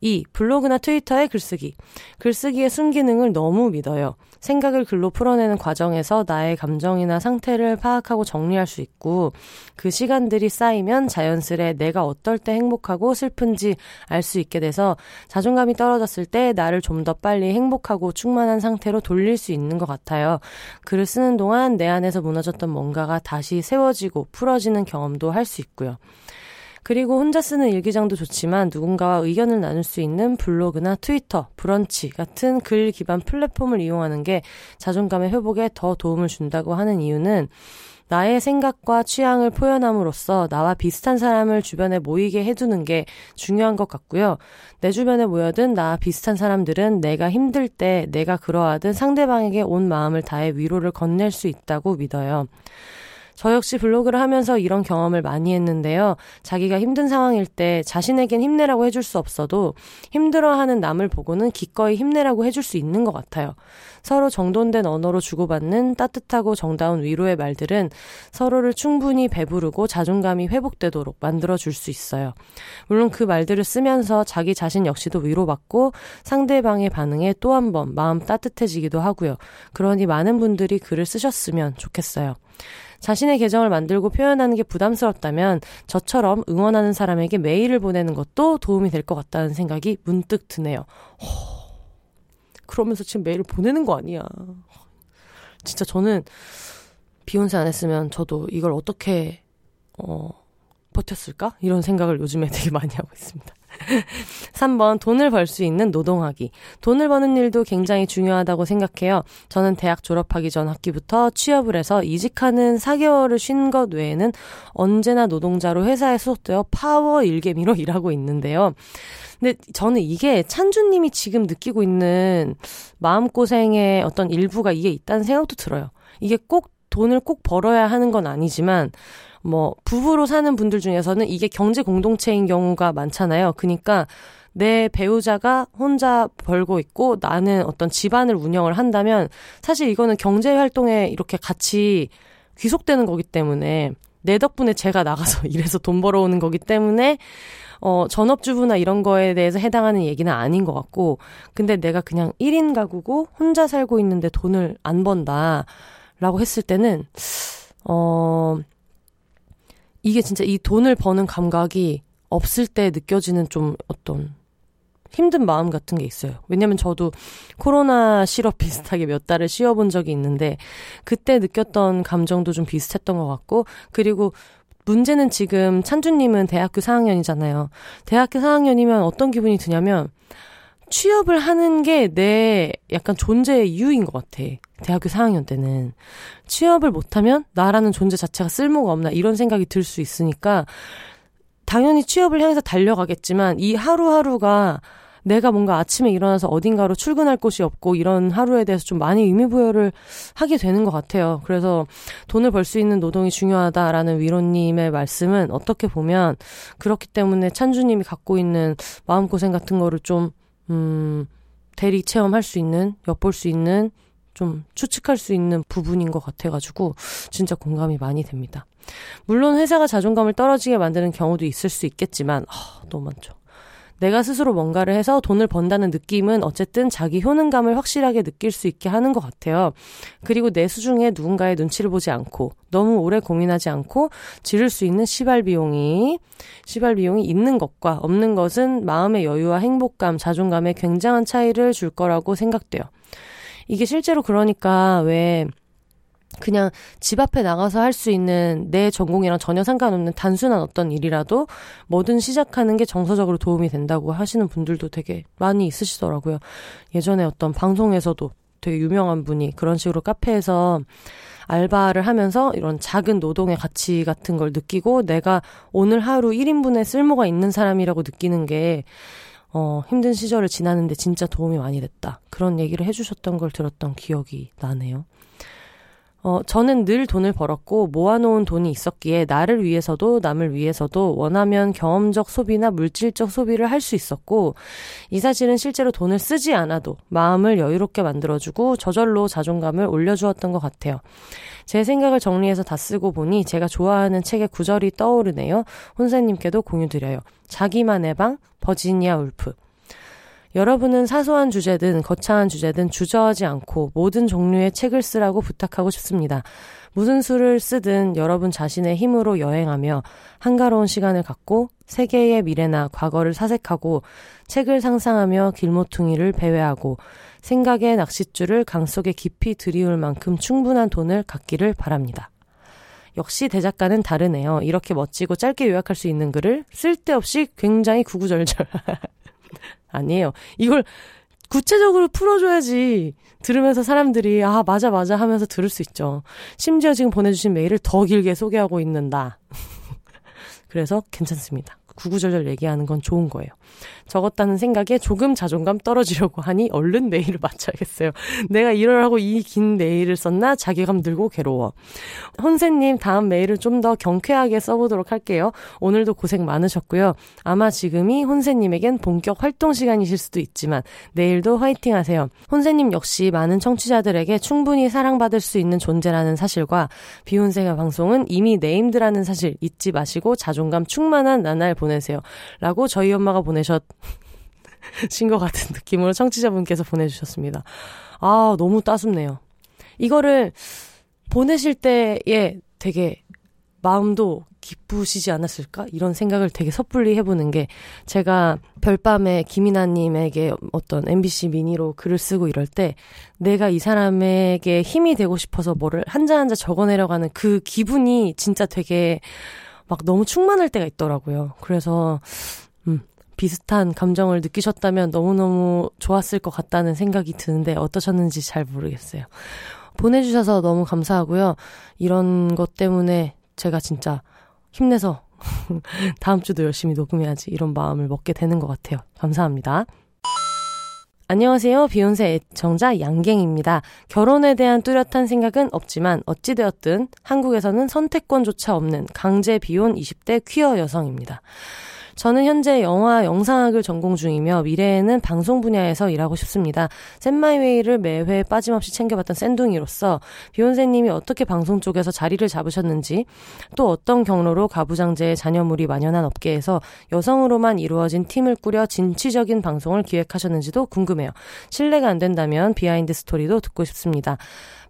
2. 블로그나 트위터의 글쓰기. 글쓰기의 순기능을 너무 믿어요. 생각을 글로 풀어내는 과정에서 나의 감정이나 상태를 파악하고 정리할 수 있고 그 시간들이 쌓이면 자연스레 내가 어떨 때 행복하고 슬픈지 알 수 있게 돼서 자존감이 떨어졌을 때 나를 좀 더 빨리 행복하고 충만한 상태로 돌릴 수 있는 것 같아요. 글을 쓰는 동안 내 안에서 무너졌던 뭔가가 다시 세워지고 풀어지는 경험도 할 수 있고요. 그리고 혼자 쓰는 일기장도 좋지만 누군가와 의견을 나눌 수 있는 블로그나 트위터, 브런치 같은 글 기반 플랫폼을 이용하는 게 자존감의 회복에 더 도움을 준다고 하는 이유는 나의 생각과 취향을 표현함으로써 나와 비슷한 사람을 주변에 모이게 해두는 게 중요한 것 같고요. 내 주변에 모여든 나와 비슷한 사람들은 내가 힘들 때 내가 그러하든 상대방에게 온 마음을 다해 위로를 건넬 수 있다고 믿어요. 저 역시 블로그를 하면서 이런 경험을 많이 했는데요. 자기가 힘든 상황일 때 자신에겐 힘내라고 해줄 수 없어도 힘들어하는 남을 보고는 기꺼이 힘내라고 해줄 수 있는 것 같아요. 서로 정돈된 언어로 주고받는 따뜻하고 정다운 위로의 말들은 서로를 충분히 배부르고 자존감이 회복되도록 만들어줄 수 있어요. 물론 그 말들을 쓰면서 자기 자신 역시도 위로받고 상대방의 반응에 또 한 번 마음 따뜻해지기도 하고요. 그러니 많은 분들이 글을 쓰셨으면 좋겠어요. 자신의 계정을 만들고 표현하는 게 부담스럽다면 저처럼 응원하는 사람에게 메일을 보내는 것도 도움이 될 것 같다는 생각이 문득 드네요. 허... 그러면서 지금 메일을 보내는 거 아니야. 진짜 저는 비욘세 안 했으면 저도 이걸 어떻게 어 버텼을까? 이런 생각을 요즘에 되게 많이 하고 있습니다. 3번 돈을 벌 수 있는 노동하기. 돈을 버는 일도 굉장히 중요하다고 생각해요. 저는 대학 졸업하기 전 학기부터 취업을 해서 이직하는 4개월을 쉰 것 외에는 언제나 노동자로 회사에 소속되어 파워 일개미로 일하고 있는데요. 근데 저는 이게 찬주님이 지금 느끼고 있는 마음고생의 어떤 일부가 이게 있다는 생각도 들어요. 이게 꼭 돈을 꼭 벌어야 하는 건 아니지만 뭐 부부로 사는 분들 중에서는 이게 경제 공동체인 경우가 많잖아요. 그러니까 내 배우자가 혼자 벌고 있고 나는 어떤 집안을 운영을 한다면 사실 이거는 경제 활동에 이렇게 같이 귀속되는 거기 때문에 내 덕분에 제가 나가서 일해서 돈 벌어오는 거기 때문에 어, 전업주부나 이런 거에 대해서 해당하는 얘기는 아닌 것 같고, 근데 내가 그냥 1인 가구고 혼자 살고 있는데 돈을 안 번다. 라고 했을 때는, 어, 이게 진짜 이 돈을 버는 감각이 없을 때 느껴지는 좀 어떤 힘든 마음 같은 게 있어요. 왜냐면 저도 코로나 실업 비슷하게 몇 달을 쉬어본 적이 있는데, 그때 느꼈던 감정도 좀 비슷했던 것 같고, 그리고 문제는 지금 찬주님은 대학교 4학년이잖아요. 대학교 4학년이면 어떤 기분이 드냐면 취업을 하는 게 내 약간 존재의 이유인 것 같아. 대학교 4학년 때는. 취업을 못하면 나라는 존재 자체가 쓸모가 없나 이런 생각이 들 수 있으니까 당연히 취업을 향해서 달려가겠지만 이 하루하루가 내가 뭔가 아침에 일어나서 어딘가로 출근할 곳이 없고 이런 하루에 대해서 좀 많이 의미부여를 하게 되는 것 같아요. 그래서 돈을 벌 수 있는 노동이 중요하다라는 위로님의 말씀은 어떻게 보면 그렇기 때문에 찬주님이 갖고 있는 마음고생 같은 거를 좀, 음, 대리 체험할 수 있는, 엿볼 수 있는, 좀 추측할 수 있는 부분인 것 같아가지고 진짜 공감이 많이 됩니다. 물론 회사가 자존감을 떨어지게 만드는 경우도 있을 수 있겠지만, 아, 너무 많죠. 내가 스스로 뭔가를 해서 돈을 번다는 느낌은 어쨌든 자기 효능감을 확실하게 느낄 수 있게 하는 것 같아요. 그리고 내 수중에 누군가의 눈치를 보지 않고 너무 오래 고민하지 않고 지를 수 있는 시발 비용이 시발 비용이 있는 것과 없는 것은 마음의 여유와 행복감, 자존감에 굉장한 차이를 줄 거라고 생각돼요. 이게 실제로 그러니까 왜 그냥 집 앞에 나가서 할 수 있는 내 전공이랑 전혀 상관없는 단순한 어떤 일이라도 뭐든 시작하는 게 정서적으로 도움이 된다고 하시는 분들도 되게 많이 있으시더라고요. 예전에 어떤 방송에서도 되게 유명한 분이 그런 식으로 카페에서 알바를 하면서 이런 작은 노동의 가치 같은 걸 느끼고 내가 오늘 하루 1인분의 쓸모가 있는 사람이라고 느끼는 게 어, 힘든 시절을 지나는데 진짜 도움이 많이 됐다. 그런 얘기를 해주셨던 걸 들었던 기억이 나네요. 어, 저는 늘 돈을 벌었고 모아놓은 돈이 있었기에 나를 위해서도 남을 위해서도 원하면 경험적 소비나 물질적 소비를 할 수 있었고 이 사실은 실제로 돈을 쓰지 않아도 마음을 여유롭게 만들어주고 저절로 자존감을 올려주었던 것 같아요. 제 생각을 정리해서 다 쓰고 보니 제가 좋아하는 책의 구절이 떠오르네요. 혼사님께도 공유 드려요. 자기만의 방, 버지니아 울프. 여러분은 사소한 주제든 거창한 주제든 주저하지 않고 모든 종류의 책을 쓰라고 부탁하고 싶습니다. 무슨 수를 쓰든 여러분 자신의 힘으로 여행하며 한가로운 시간을 갖고 세계의 미래나 과거를 사색하고 책을 상상하며 길모퉁이를 배회하고 생각의 낚싯줄을 강 속에 깊이 들이울 만큼 충분한 돈을 갖기를 바랍니다. 역시 대작가는 다르네요. 이렇게 멋지고 짧게 요약할 수 있는 글을 쓸데없이 굉장히 구구절절 아니에요. 이걸 구체적으로 풀어줘야지 들으면서 사람들이 아 맞아 맞아 하면서 들을 수 있죠. 심지어 지금 보내주신 메일을 더 길게 소개하고 있는다. 그래서 괜찮습니다. 구구절절 얘기하는 건 좋은 거예요. 적었다는 생각에 조금 자존감 떨어지려고 하니 얼른 내일을 맞춰야겠어요. 내가 이러라고 이 긴 메일을 썼나 자괴감 들고 괴로워. 혼세님 다음 메일을 좀 더 경쾌하게 써보도록 할게요. 오늘도 고생 많으셨고요. 아마 지금이 혼세님에겐 본격 활동 시간이실 수도 있지만 내일도 화이팅 하세요. 혼세님 역시 많은 청취자들에게 충분히 사랑받을 수 있는 존재라는 사실과 비혼세가 방송은 이미 네임드라는 사실 잊지 마시고 자존감 충만한 나날 보내세요. 라고 저희 엄마가 보내셨 신것 같은 느낌으로 청취자분께서 보내주셨습니다. 아, 너무 따숩네요. 이거를 보내실 때에 되게 마음도 기쁘시지 않았을까? 이런 생각을 되게 섣불리 해보는 게 제가 별밤에 김이나님에게 어떤 MBC 미니로 글을 쓰고 이럴 때 내가 이 사람에게 힘이 되고 싶어서 뭐를 한자 한자 적어내려가는 그 기분이 진짜 되게 막 너무 충만할 때가 있더라고요. 그래서 음, 비슷한 감정을 느끼셨다면 너무너무 좋았을 것 같다는 생각이 드는데 어떠셨는지 잘 모르겠어요. 보내주셔서 너무 감사하고요. 이런 것 때문에 제가 진짜 힘내서 다음 주도 열심히 녹음해야지 이런 마음을 먹게 되는 것 같아요. 감사합니다. 안녕하세요. 비욘세 애청자 양갱입니다. 결혼에 대한 뚜렷한 생각은 없지만 어찌되었든 한국에서는 선택권조차 없는 강제 비혼 20대 퀴어 여성입니다. 저는 현재 영화 영상학을 전공 중이며 미래에는 방송 분야에서 일하고 싶습니다. 쎈마이웨이를 매회 빠짐없이 챙겨봤던 쎈둥이로서 비혼세님이 어떻게 방송 쪽에서 자리를 잡으셨는지 또 어떤 경로로 가부장제의 잔여물이 만연한 업계에서 여성으로만 이루어진 팀을 꾸려 진취적인 방송을 기획하셨는지도 궁금해요. 실례가 안 된다면 비하인드 스토리도 듣고 싶습니다.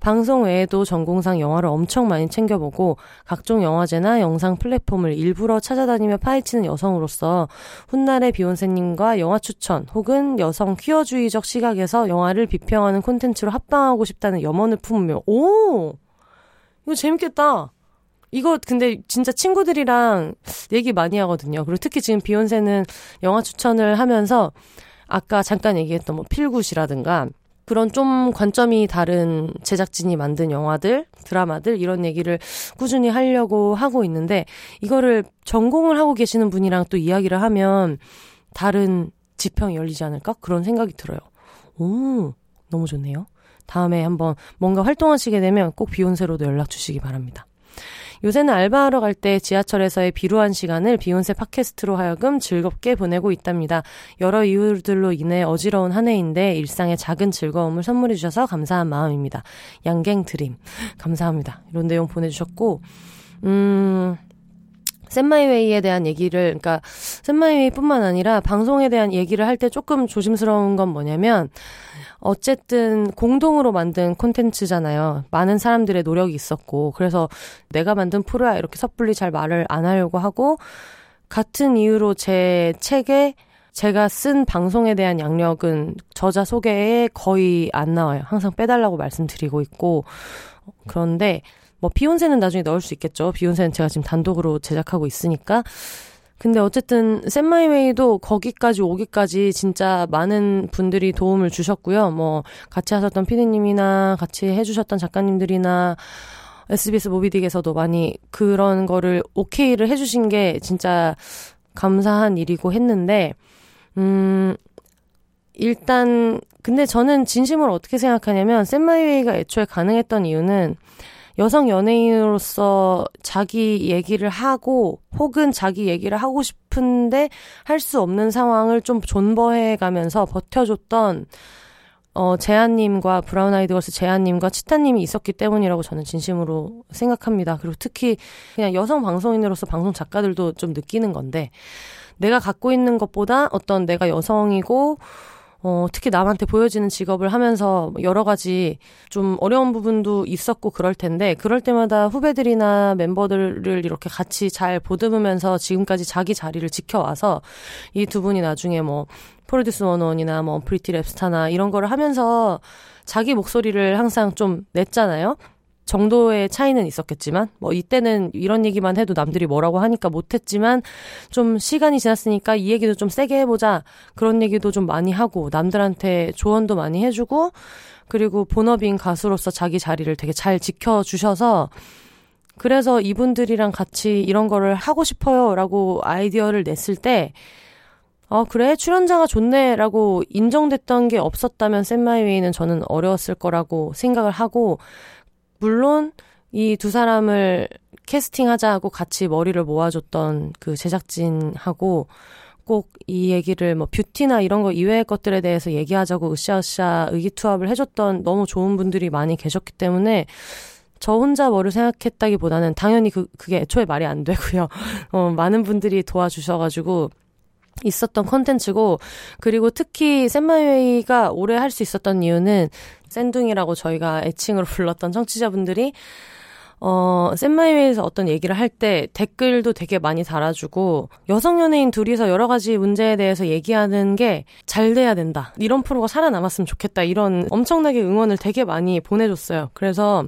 방송 외에도 전공상 영화를 엄청 많이 챙겨보고 각종 영화제나 영상 플랫폼을 일부러 찾아다니며 파헤치는 여성으로서 훗날의 비욘세님과 영화 추천 혹은 여성 퀴어주의적 시각에서 영화를 비평하는 콘텐츠로 합방하고 싶다는 염원을 품으며 오 이거 재밌겠다. 이거 근데 진짜 친구들이랑 얘기 많이 하거든요. 그리고 특히 지금 비욘세는 영화 추천을 하면서 아까 잠깐 얘기했던 뭐 필굿이라든가 그런 좀 관점이 다른 제작진이 만든 영화들, 드라마들 이런 얘기를 꾸준히 하려고 하고 있는데 이거를 전공을 하고 계시는 분이랑 또 이야기를 하면 다른 지평이 열리지 않을까? 그런 생각이 들어요. 오, 너무 좋네요. 다음에 한번 뭔가 활동하시게 되면 꼭 비욘세로도 연락 주시기 바랍니다. 요새는 알바하러 갈 때 지하철에서의 비루한 시간을 비욘세 팟캐스트로 하여금 즐겁게 보내고 있답니다. 여러 이유들로 인해 어지러운 한 해인데 일상의 작은 즐거움을 선물해 주셔서 감사한 마음입니다. 양갱 드림. 감사합니다. 이런 내용 보내주셨고, 음, 샌마이웨이에 대한 얘기를, 그러니까 샌마이웨이뿐만 아니라 방송에 대한 얘기를 할 때 조금 조심스러운 건 뭐냐면, 어쨌든 공동으로 만든 콘텐츠잖아요. 많은 사람들의 노력이 있었고 그래서 내가 만든 프로야 이렇게 섣불리 잘 말을 안 하려고 하고 같은 이유로 제 책에 제가 쓴 방송에 대한 양력은 저자 소개에 거의 안 나와요. 항상 빼달라고 말씀드리고 있고 그런데 뭐 비욘세는 나중에 넣을 수 있겠죠. 비욘세는 제가 지금 단독으로 제작하고 있으니까 근데 어쨌든 샌마이웨이도 거기까지 오기까지 진짜 많은 분들이 도움을 주셨고요. 뭐 같이 하셨던 피디님이나 같이 해주셨던 작가님들이나 SBS 모비딕에서도 많이 그런 거를 오케이를 해주신 게 진짜 감사한 일이고 했는데 음 일단 근데 저는 진심으로 어떻게 생각하냐면 샌마이웨이가 애초에 가능했던 이유는 여성 연예인으로서 자기 얘기를 하고 혹은 자기 얘기를 하고 싶은데 할 수 없는 상황을 좀 존버해 가면서 버텨줬던 어, 재한님과 브라운 아이드 걸스 재한님과 치타님이 있었기 때문이라고 저는 진심으로 생각합니다. 그리고 특히 그냥 여성 방송인으로서 방송 작가들도 좀 느끼는 건데 내가 갖고 있는 것보다 어떤 내가 여성이고 어, 특히 남한테 보여지는 직업을 하면서 여러 가지 좀 어려운 부분도 있었고 그럴 텐데, 그럴 때마다 후배들이나 멤버들을 이렇게 같이 잘 보듬으면서 지금까지 자기 자리를 지켜와서 이 두 분이 나중에 뭐, 프로듀스 원오원이나 뭐, 언프리티 랩스타나 이런 거를 하면서 자기 목소리를 항상 좀 냈잖아요? 정도의 차이는 있었겠지만 뭐 이때는 이런 얘기만 해도 남들이 뭐라고 하니까 못했지만 좀 시간이 지났으니까 이 얘기도 좀 세게 해보자. 그런 얘기도 좀 많이 하고 남들한테 조언도 많이 해주고 그리고 본업인 가수로서 자기 자리를 되게 잘 지켜주셔서 그래서 이분들이랑 같이 이런 거를 하고 싶어요 라고 아이디어를 냈을 때, 어, 그래, 출연자가 좋네 라고 인정됐던 게 없었다면 샌마이웨이는 저는 어려웠을 거라고 생각을 하고, 물론 이 두 사람을 캐스팅하자 하고 같이 머리를 모아줬던 그 제작진하고 꼭 이 얘기를 뭐 뷰티나 이런 거 이외의 것들에 대해서 얘기하자고 으쌰으쌰 의기투합을 해줬던 너무 좋은 분들이 많이 계셨기 때문에 저 혼자 뭐를 생각했다기보다는 당연히 그, 그게 애초에 말이 안 되고요. 어, 많은 분들이 도와주셔가지고 있었던 컨텐츠고 그리고 특히 샌마이웨이가 오래 할 수 있었던 이유는 샌둥이라고 저희가 애칭으로 불렀던 청취자분들이 어, 샌마이웨이에서 어떤 얘기를 할 때 댓글도 되게 많이 달아주고 여성 연예인 둘이서 여러 가지 문제에 대해서 얘기하는 게 잘 돼야 된다. 이런 프로가 살아남았으면 좋겠다. 이런 엄청나게 응원을 되게 많이 보내줬어요. 그래서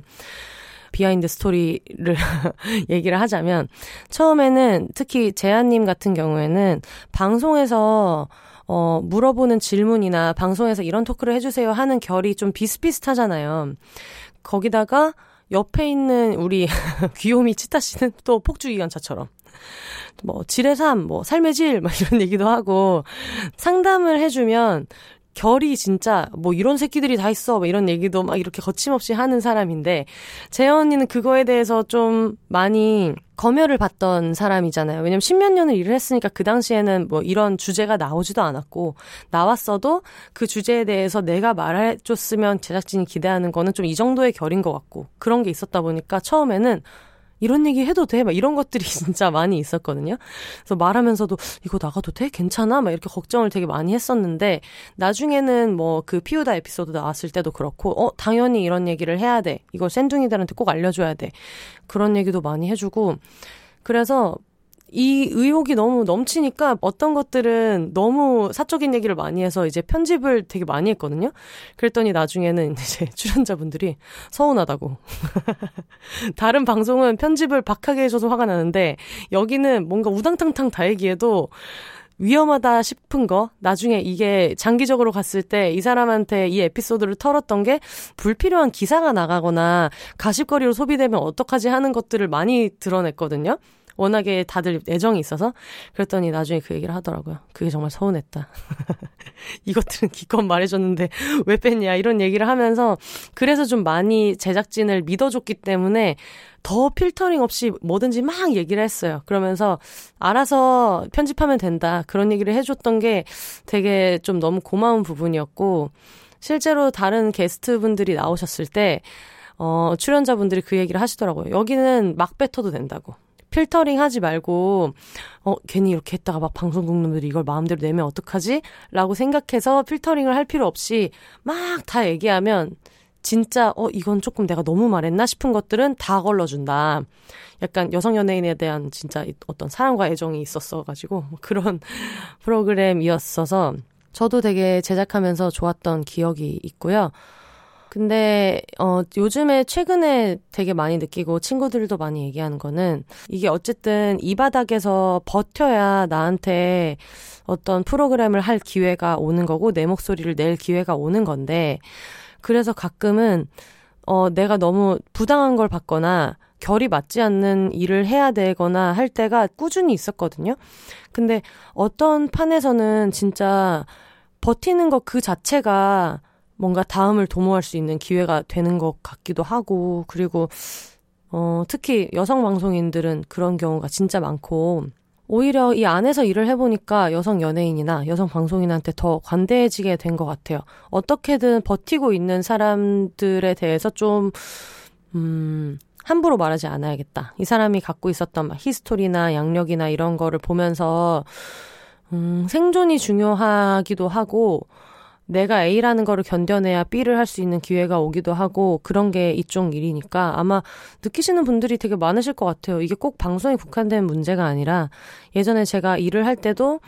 비하인드 스토리를 얘기를 하자면 처음에는 특히 제아님 같은 경우에는 방송에서 어, 물어보는 질문이나 방송에서 이런 토크를 해주세요 하는 결이 좀 비슷비슷하잖아요. 거기다가 옆에 있는 우리 귀요미 치타 씨는 또 폭주 기관차처럼 뭐 질의 삶, 뭐 삶의 질, 막 이런 얘기도 하고 상담을 해주면 결이 진짜 뭐 이런 새끼들이 다 있어 뭐 이런 얘기도 막 이렇게 거침없이 하는 사람인데 재현 언니는 그거에 대해서 좀 많이 검열을 받던 사람이잖아요. 왜냐면 십몇 년을 일을 했으니까 그 당시에는 뭐 이런 주제가 나오지도 않았고 나왔어도 그 주제에 대해서 내가 말해줬으면 제작진이 기대하는 거는 좀 이 정도의 결인 것 같고 그런 게 있었다 보니까 처음에는 이런 얘기 해도 돼? 막 이런 것들이 진짜 많이 있었거든요. 그래서 말하면서도 이거 나가도 돼? 괜찮아? 막 이렇게 걱정을 되게 많이 했었는데 나중에는 뭐 그 피우다 에피소드 나왔을 때도 그렇고 어 당연히 이런 얘기를 해야 돼. 이걸 샌둥이들한테 꼭 알려줘야 돼. 그런 얘기도 많이 해주고 그래서 이 의혹이 너무 넘치니까 어떤 것들은 너무 사적인 얘기를 많이 해서 이제 편집을 되게 많이 했거든요. 그랬더니 나중에는 이제 출연자분들이 서운하다고. 다른 방송은 편집을 박하게 해줘서 화가 나는데 여기는 뭔가 우당탕탕 다 얘기해도 위험하다 싶은 거, 나중에 이게 장기적으로 갔을 때 이 사람한테 이 에피소드를 털었던 게 불필요한 기사가 나가거나 가십거리로 소비되면 어떡하지 하는 것들을 많이 드러냈거든요. 워낙에 다들 애정이 있어서 그랬더니 나중에 그 얘기를 하더라고요. 그게 정말 서운했다. 이것들은 기껏 말해줬는데 왜 뺐냐 이런 얘기를 하면서 그래서 좀 많이 제작진을 믿어줬기 때문에 더 필터링 없이 뭐든지 막 얘기를 했어요. 그러면서 알아서 편집하면 된다 그런 얘기를 해줬던 게 되게 좀 너무 고마운 부분이었고 실제로 다른 게스트 분들이 나오셨을 때 어, 출연자분들이 그 얘기를 하시더라고요. 여기는 막 뱉어도 된다고. 필터링 하지 말고, 어, 괜히 이렇게 했다가 막 방송국 놈들이 이걸 마음대로 내면 어떡하지? 라고 생각해서 필터링을 할 필요 없이 막 다 얘기하면 진짜, 어, 이건 조금 내가 너무 말했나 싶은 것들은 다 걸러준다. 약간 여성 연예인에 대한 진짜 어떤 사랑과 애정이 있었어 가지고 그런 프로그램이었어서 저도 되게 제작하면서 좋았던 기억이 있고요. 근데 어 요즘에 최근에 되게 많이 느끼고 친구들도 많이 얘기하는 거는 이게 어쨌든 이 바닥에서 버텨야 나한테 어떤 프로그램을 할 기회가 오는 거고 내 목소리를 낼 기회가 오는 건데 그래서 가끔은 어 내가 너무 부당한 걸 받거나 결이 맞지 않는 일을 해야 되거나 할 때가 꾸준히 있었거든요. 근데 어떤 판에서는 진짜 버티는 것 그 자체가 뭔가 다음을 도모할 수 있는 기회가 되는 것 같기도 하고, 그리고, 어, 특히 여성 방송인들은 그런 경우가 진짜 많고, 오히려 이 안에서 일을 해보니까 여성 연예인이나 여성 방송인한테 더 관대해지게 된 것 같아요. 어떻게든 버티고 있는 사람들에 대해서 좀, 음, 함부로 말하지 않아야겠다. 이 사람이 갖고 있었던 막 히스토리나 양력이나 이런 거를 보면서, 음, 생존이 중요하기도 하고, 내가 A라는 거를 견뎌내야 B를 할 수 있는 기회가 오기도 하고 그런 게 이쪽 일이니까 아마 느끼시는 분들이 되게 많으실 것 같아요. 이게 꼭 방송에 국한된 문제가 아니라 예전에 제가 일을 할 때도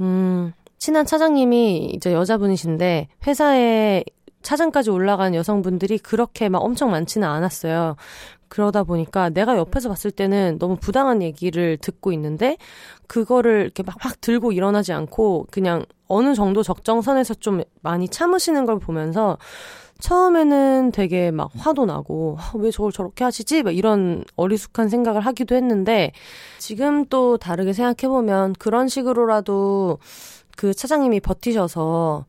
음 친한 차장님이 이제 여자분이신데 회사에 차장까지 올라간 여성분들이 그렇게 막 엄청 많지는 않았어요. 그러다 보니까 내가 옆에서 봤을 때는 너무 부당한 얘기를 듣고 있는데 그거를 이렇게 막, 확 들고 일어나지 않고 그냥 어느 정도 적정선에서 좀 많이 참으시는 걸 보면서 처음에는 되게 막 화도 나고 아, 왜 저걸 저렇게 하시지? 막 이런 어리숙한 생각을 하기도 했는데 지금 또 다르게 생각해 보면 그런 식으로라도 그 차장님이 버티셔서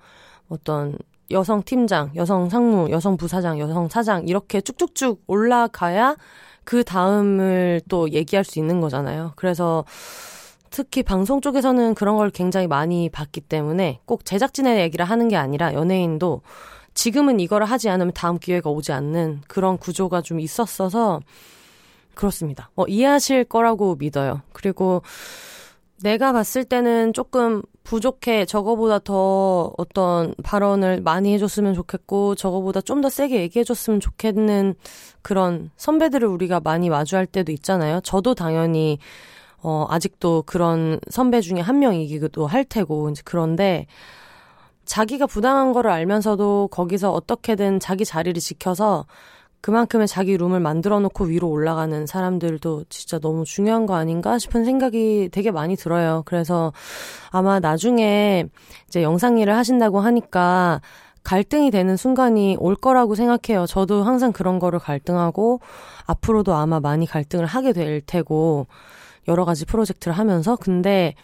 어떤 여성 팀장, 여성 상무, 여성 부사장, 여성 사장 이렇게 쭉쭉쭉 올라가야 그 다음을 또 얘기할 수 있는 거잖아요. 그래서 특히 방송 쪽에서는 그런 걸 굉장히 많이 봤기 때문에 꼭 제작진의 얘기를 하는 게 아니라 연예인도 지금은 이거를 하지 않으면 다음 기회가 오지 않는 그런 구조가 좀 있었어서 그렇습니다. 어, 이해하실 거라고 믿어요. 그리고 내가 봤을 때는 조금 부족해. 저거보다 더 어떤 발언을 많이 해줬으면 좋겠고, 저거보다 좀 더 세게 얘기해줬으면 좋겠는 그런 선배들을 우리가 많이 마주할 때도 있잖아요. 저도 당연히, 어, 아직도 그런 선배 중에 한 명이기도 할 테고, 이제 그런데, 자기가 부당한 거를 알면서도 거기서 어떻게든 자기 자리를 지켜서 그만큼의 자기 룸을 만들어 놓고 위로 올라가는 사람들도 진짜 너무 중요한 거 아닌가 싶은 생각이 되게 많이 들어요. 그래서 아마 나중에 이제 영상 일을 하신다고 하니까 갈등이 되는 순간이 올 거라고 생각해요. 저도 항상 그런 거를 갈등하고 앞으로도 아마 많이 갈등을 하게 될 테고 여러 가지 프로젝트를 하면서 근데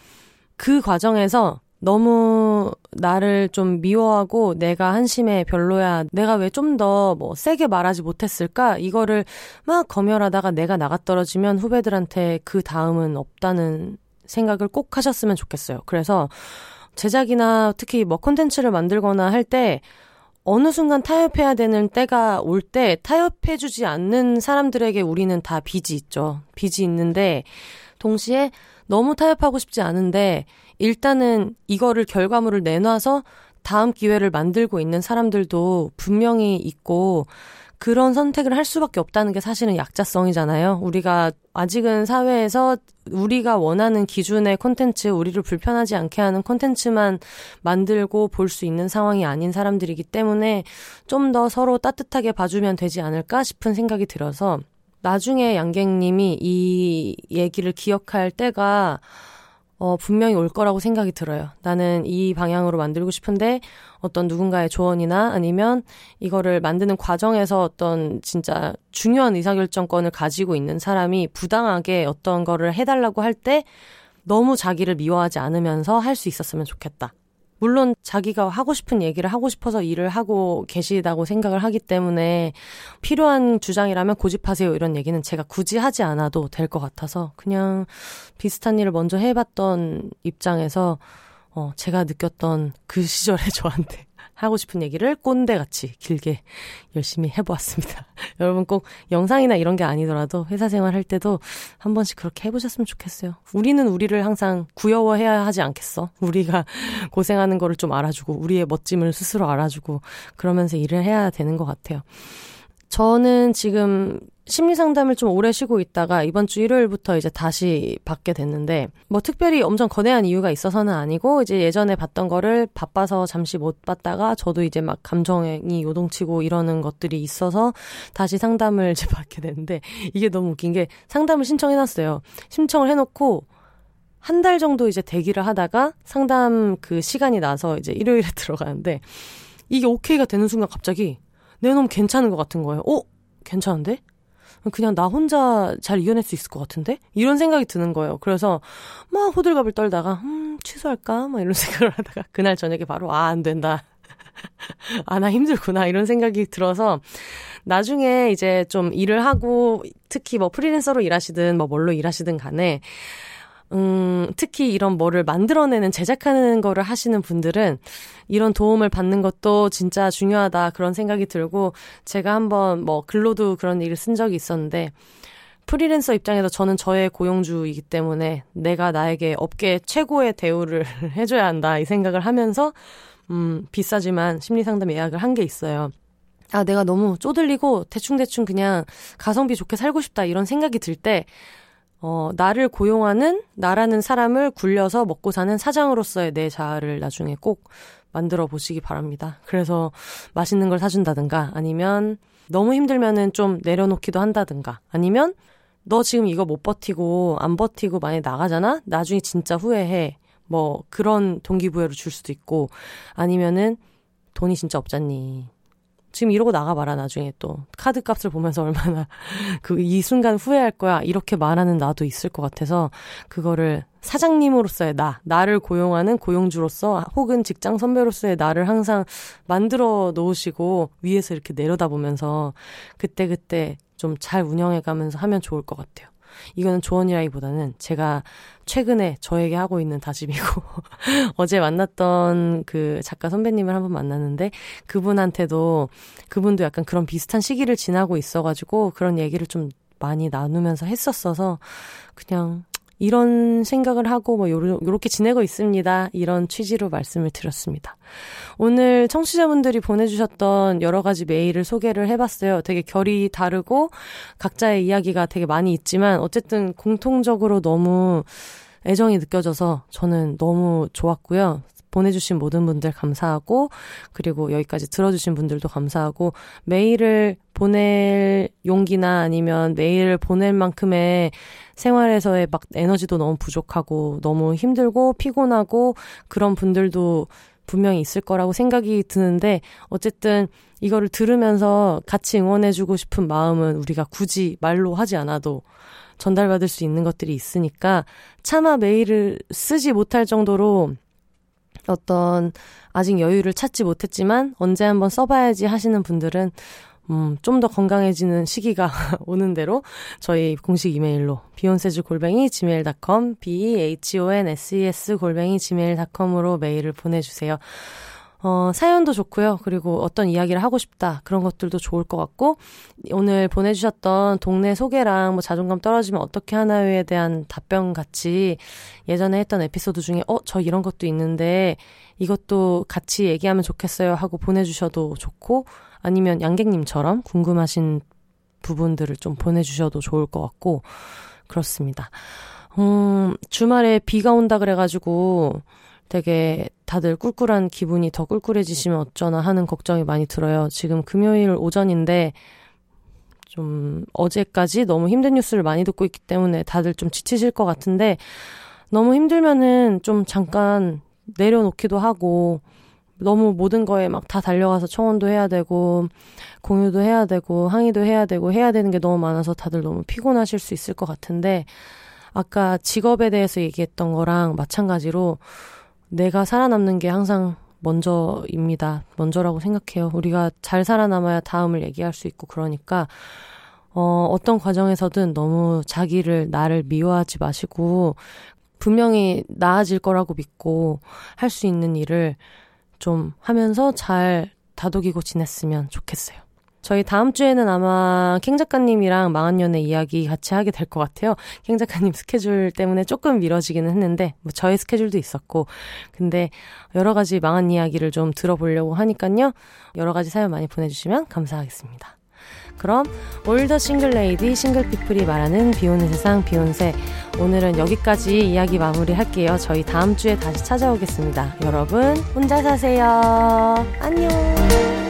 그 과정에서 너무 나를 좀 미워하고 내가 한심해 별로야 내가 왜 좀 더 뭐 세게 말하지 못했을까 이거를 막 검열하다가 내가 나가 떨어지면 후배들한테 그 다음은 없다는 생각을 꼭 하셨으면 좋겠어요. 그래서 제작이나 특히 뭐 콘텐츠를 만들거나 할 때 어느 순간 타협해야 되는 때가 올 때 타협해주지 않는 사람들에게 우리는 다 빚이 있죠. 빚이 있는데 동시에 너무 타협하고 싶지 않은데 일단은 이거를 결과물을 내놔서 다음 기회를 만들고 있는 사람들도 분명히 있고 그런 선택을 할 수밖에 없다는 게 사실은 약자성이잖아요. 우리가 아직은 사회에서 우리가 원하는 기준의 콘텐츠, 우리를 불편하지 않게 하는 콘텐츠만 만들고 볼 수 있는 상황이 아닌 사람들이기 때문에 좀 더 서로 따뜻하게 봐주면 되지 않을까 싶은 생각이 들어서 나중에 양갱님이 이 얘기를 기억할 때가 어, 분명히 올 거라고 생각이 들어요. 나는 이 방향으로 만들고 싶은데 어떤 누군가의 조언이나 아니면 이거를 만드는 과정에서 어떤 진짜 중요한 의사결정권을 가지고 있는 사람이 부당하게 어떤 거를 해달라고 할 때 너무 자기를 미워하지 않으면서 할 수 있었으면 좋겠다. 물론 자기가 하고 싶은 얘기를 하고 싶어서 일을 하고 계시다고 생각을 하기 때문에 필요한 주장이라면 고집하세요. 이런 얘기는 제가 굳이 하지 않아도 될 것 같아서 그냥 비슷한 일을 먼저 해봤던 입장에서 어, 제가 느꼈던 그 시절에 저한테 하고 싶은 얘기를 꼰대같이 길게 열심히 해보았습니다. 여러분 꼭 영상이나 이런 게 아니더라도 회사 생활 할 때도 한 번씩 그렇게 해보셨으면 좋겠어요. 우리는 우리를 항상 구여워해야 하지 않겠어? 우리가 고생하는 거를 좀 알아주고 우리의 멋짐을 스스로 알아주고 그러면서 일을 해야 되는 것 같아요. 저는 지금 심리 상담을 좀 오래 쉬고 있다가 이번 주 일요일부터 이제 다시 받게 됐는데 뭐 특별히 엄청 거대한 이유가 있어서는 아니고 이제 예전에 봤던 거를 바빠서 잠시 못 봤다가 저도 이제 막 감정이 요동치고 이러는 것들이 있어서 다시 상담을 이제 받게 됐는데 이게 너무 웃긴 게 상담을 신청해놨어요. 신청을 해놓고 한 달 정도 이제 대기를 하다가 상담 그 시간이 나서 이제 일요일에 들어가는데 이게 오케이가 되는 순간 갑자기 내놈 괜찮은 것 같은 거예요. 어? 괜찮은데? 그냥 나 혼자 잘 이겨낼 수 있을 것 같은데? 이런 생각이 드는 거예요. 그래서 막 호들갑을 떨다가, 음, 취소할까? 막 이런 생각을 하다가, 그날 저녁에 바로, 아, 안 된다. 아, 나 힘들구나. 이런 생각이 들어서, 나중에 이제 좀 일을 하고, 특히 뭐 프리랜서로 일하시든, 뭐 뭘로 일하시든 간에, 음, 특히 이런 뭐를 만들어내는, 제작하는 거를 하시는 분들은 이런 도움을 받는 것도 진짜 중요하다 그런 생각이 들고 제가 한번 뭐 글로도 그런 일을 쓴 적이 있었는데 프리랜서 입장에서 저는 저의 고용주이기 때문에 내가 나에게 업계 최고의 대우를 해줘야 한다 이 생각을 하면서 음, 비싸지만 심리상담 예약을 한 게 있어요. 아, 내가 너무 쪼들리고 대충대충 그냥 가성비 좋게 살고 싶다 이런 생각이 들 때 어, 나를 고용하는 나라는 사람을 굴려서 먹고 사는 사장으로서의 내 자아를 나중에 꼭 만들어 보시기 바랍니다. 그래서 맛있는 걸 사준다든가 아니면 너무 힘들면은 좀 내려놓기도 한다든가 아니면 너 지금 이거 못 버티고 안 버티고 많이 나가잖아? 나중에 진짜 후회해. 뭐 그런 동기부여를 줄 수도 있고 아니면은 돈이 진짜 없잖니. 지금 이러고 나가봐라, 나중에 또. 카드 값을 보면서 얼마나 그, 이 순간 후회할 거야. 이렇게 말하는 나도 있을 것 같아서 그거를 사장님으로서의 나, 나를 고용하는 고용주로서 혹은 직장 선배로서의 나를 항상 만들어 놓으시고 위에서 이렇게 내려다보면서 그때 그때 좀 잘 운영해 가면서 하면 좋을 것 같아요. 이거는 조언이라기보다는 제가 최근에 저에게 하고 있는 다짐이고 어제 만났던 그 작가 선배님을 한번 만났는데 그분한테도 그분도 약간 그런 비슷한 시기를 지나고 있어가지고 그런 얘기를 좀 많이 나누면서 했었어서 그냥 이런 생각을 하고 뭐 요렇게 지내고 있습니다. 이런 취지로 말씀을 드렸습니다. 오늘 청취자분들이 보내주셨던 여러 가지 메일을 소개를 해봤어요. 되게 결이 다르고 각자의 이야기가 되게 많이 있지만 어쨌든 공통적으로 너무 애정이 느껴져서 저는 너무 좋았고요. 보내주신 모든 분들 감사하고, 그리고 여기까지 들어주신 분들도 감사하고, 메일을 보낼 용기나 아니면 메일을 보낼 만큼의 생활에서의 막 에너지도 너무 부족하고, 너무 힘들고, 피곤하고, 그런 분들도 분명히 있을 거라고 생각이 드는데, 어쨌든 이거를 들으면서 같이 응원해주고 싶은 마음은 우리가 굳이 말로 하지 않아도 전달받을 수 있는 것들이 있으니까 차마 메일을 쓰지 못할 정도로 어떤 아직 여유를 찾지 못했지만 언제 한번 써봐야지 하시는 분들은 음, 좀 더 건강해지는 시기가 오는 대로 저희 공식 이메일로 비욘세즈 골뱅이 gmail.com b-h-o-n-s-e-s 골뱅이 gmail.com으로 메일을 보내주세요. 어, 사연도 좋고요. 그리고 어떤 이야기를 하고 싶다. 그런 것들도 좋을 것 같고, 오늘 보내주셨던 동네 소개랑 뭐 자존감 떨어지면 어떻게 하나요에 대한 답변 같이 예전에 했던 에피소드 중에, 어, 저 이런 것도 있는데, 이것도 같이 얘기하면 좋겠어요 하고 보내주셔도 좋고, 아니면 양객님처럼 궁금하신 부분들을 좀 보내주셔도 좋을 것 같고, 그렇습니다. 음, 주말에 비가 온다 그래가지고, 되게 다들 꿀꿀한 기분이 더 꿀꿀해지시면 어쩌나 하는 걱정이 많이 들어요. 지금 금요일 오전인데 좀 어제까지 너무 힘든 뉴스를 많이 듣고 있기 때문에 다들 좀 지치실 것 같은데 너무 힘들면은 좀 잠깐 내려놓기도 하고 너무 모든 거에 막 다 달려가서 청원도 해야 되고 공유도 해야 되고 항의도 해야 되고 해야 되는 게 너무 많아서 다들 너무 피곤하실 수 있을 것 같은데 아까 직업에 대해서 얘기했던 거랑 마찬가지로 내가 살아남는 게 항상 먼저입니다. 먼저라고 생각해요. 우리가 잘 살아남아야 다음을 얘기할 수 있고 그러니까 어, 어떤 과정에서든 너무 자기를 나를 미워하지 마시고 분명히 나아질 거라고 믿고 할 수 있는 일을 좀 하면서 잘 다독이고 지냈으면 좋겠어요. 저희 다음 주에는 아마 캥 작가님이랑 망한연애 이야기 같이 하게 될 것 같아요. 캥 작가님 스케줄 때문에 조금 미뤄지기는 했는데, 뭐 저의 스케줄도 있었고, 근데 여러 가지 망한 이야기를 좀 들어보려고 하니깐요. 여러 가지 사연 많이 보내주시면 감사하겠습니다. 그럼 올더 싱글레이디 싱글피플이 말하는 비오는 세상 비욘세 오늘은 여기까지 이야기 마무리할게요. 저희 다음 주에 다시 찾아오겠습니다. 여러분 혼자 사세요. 안녕.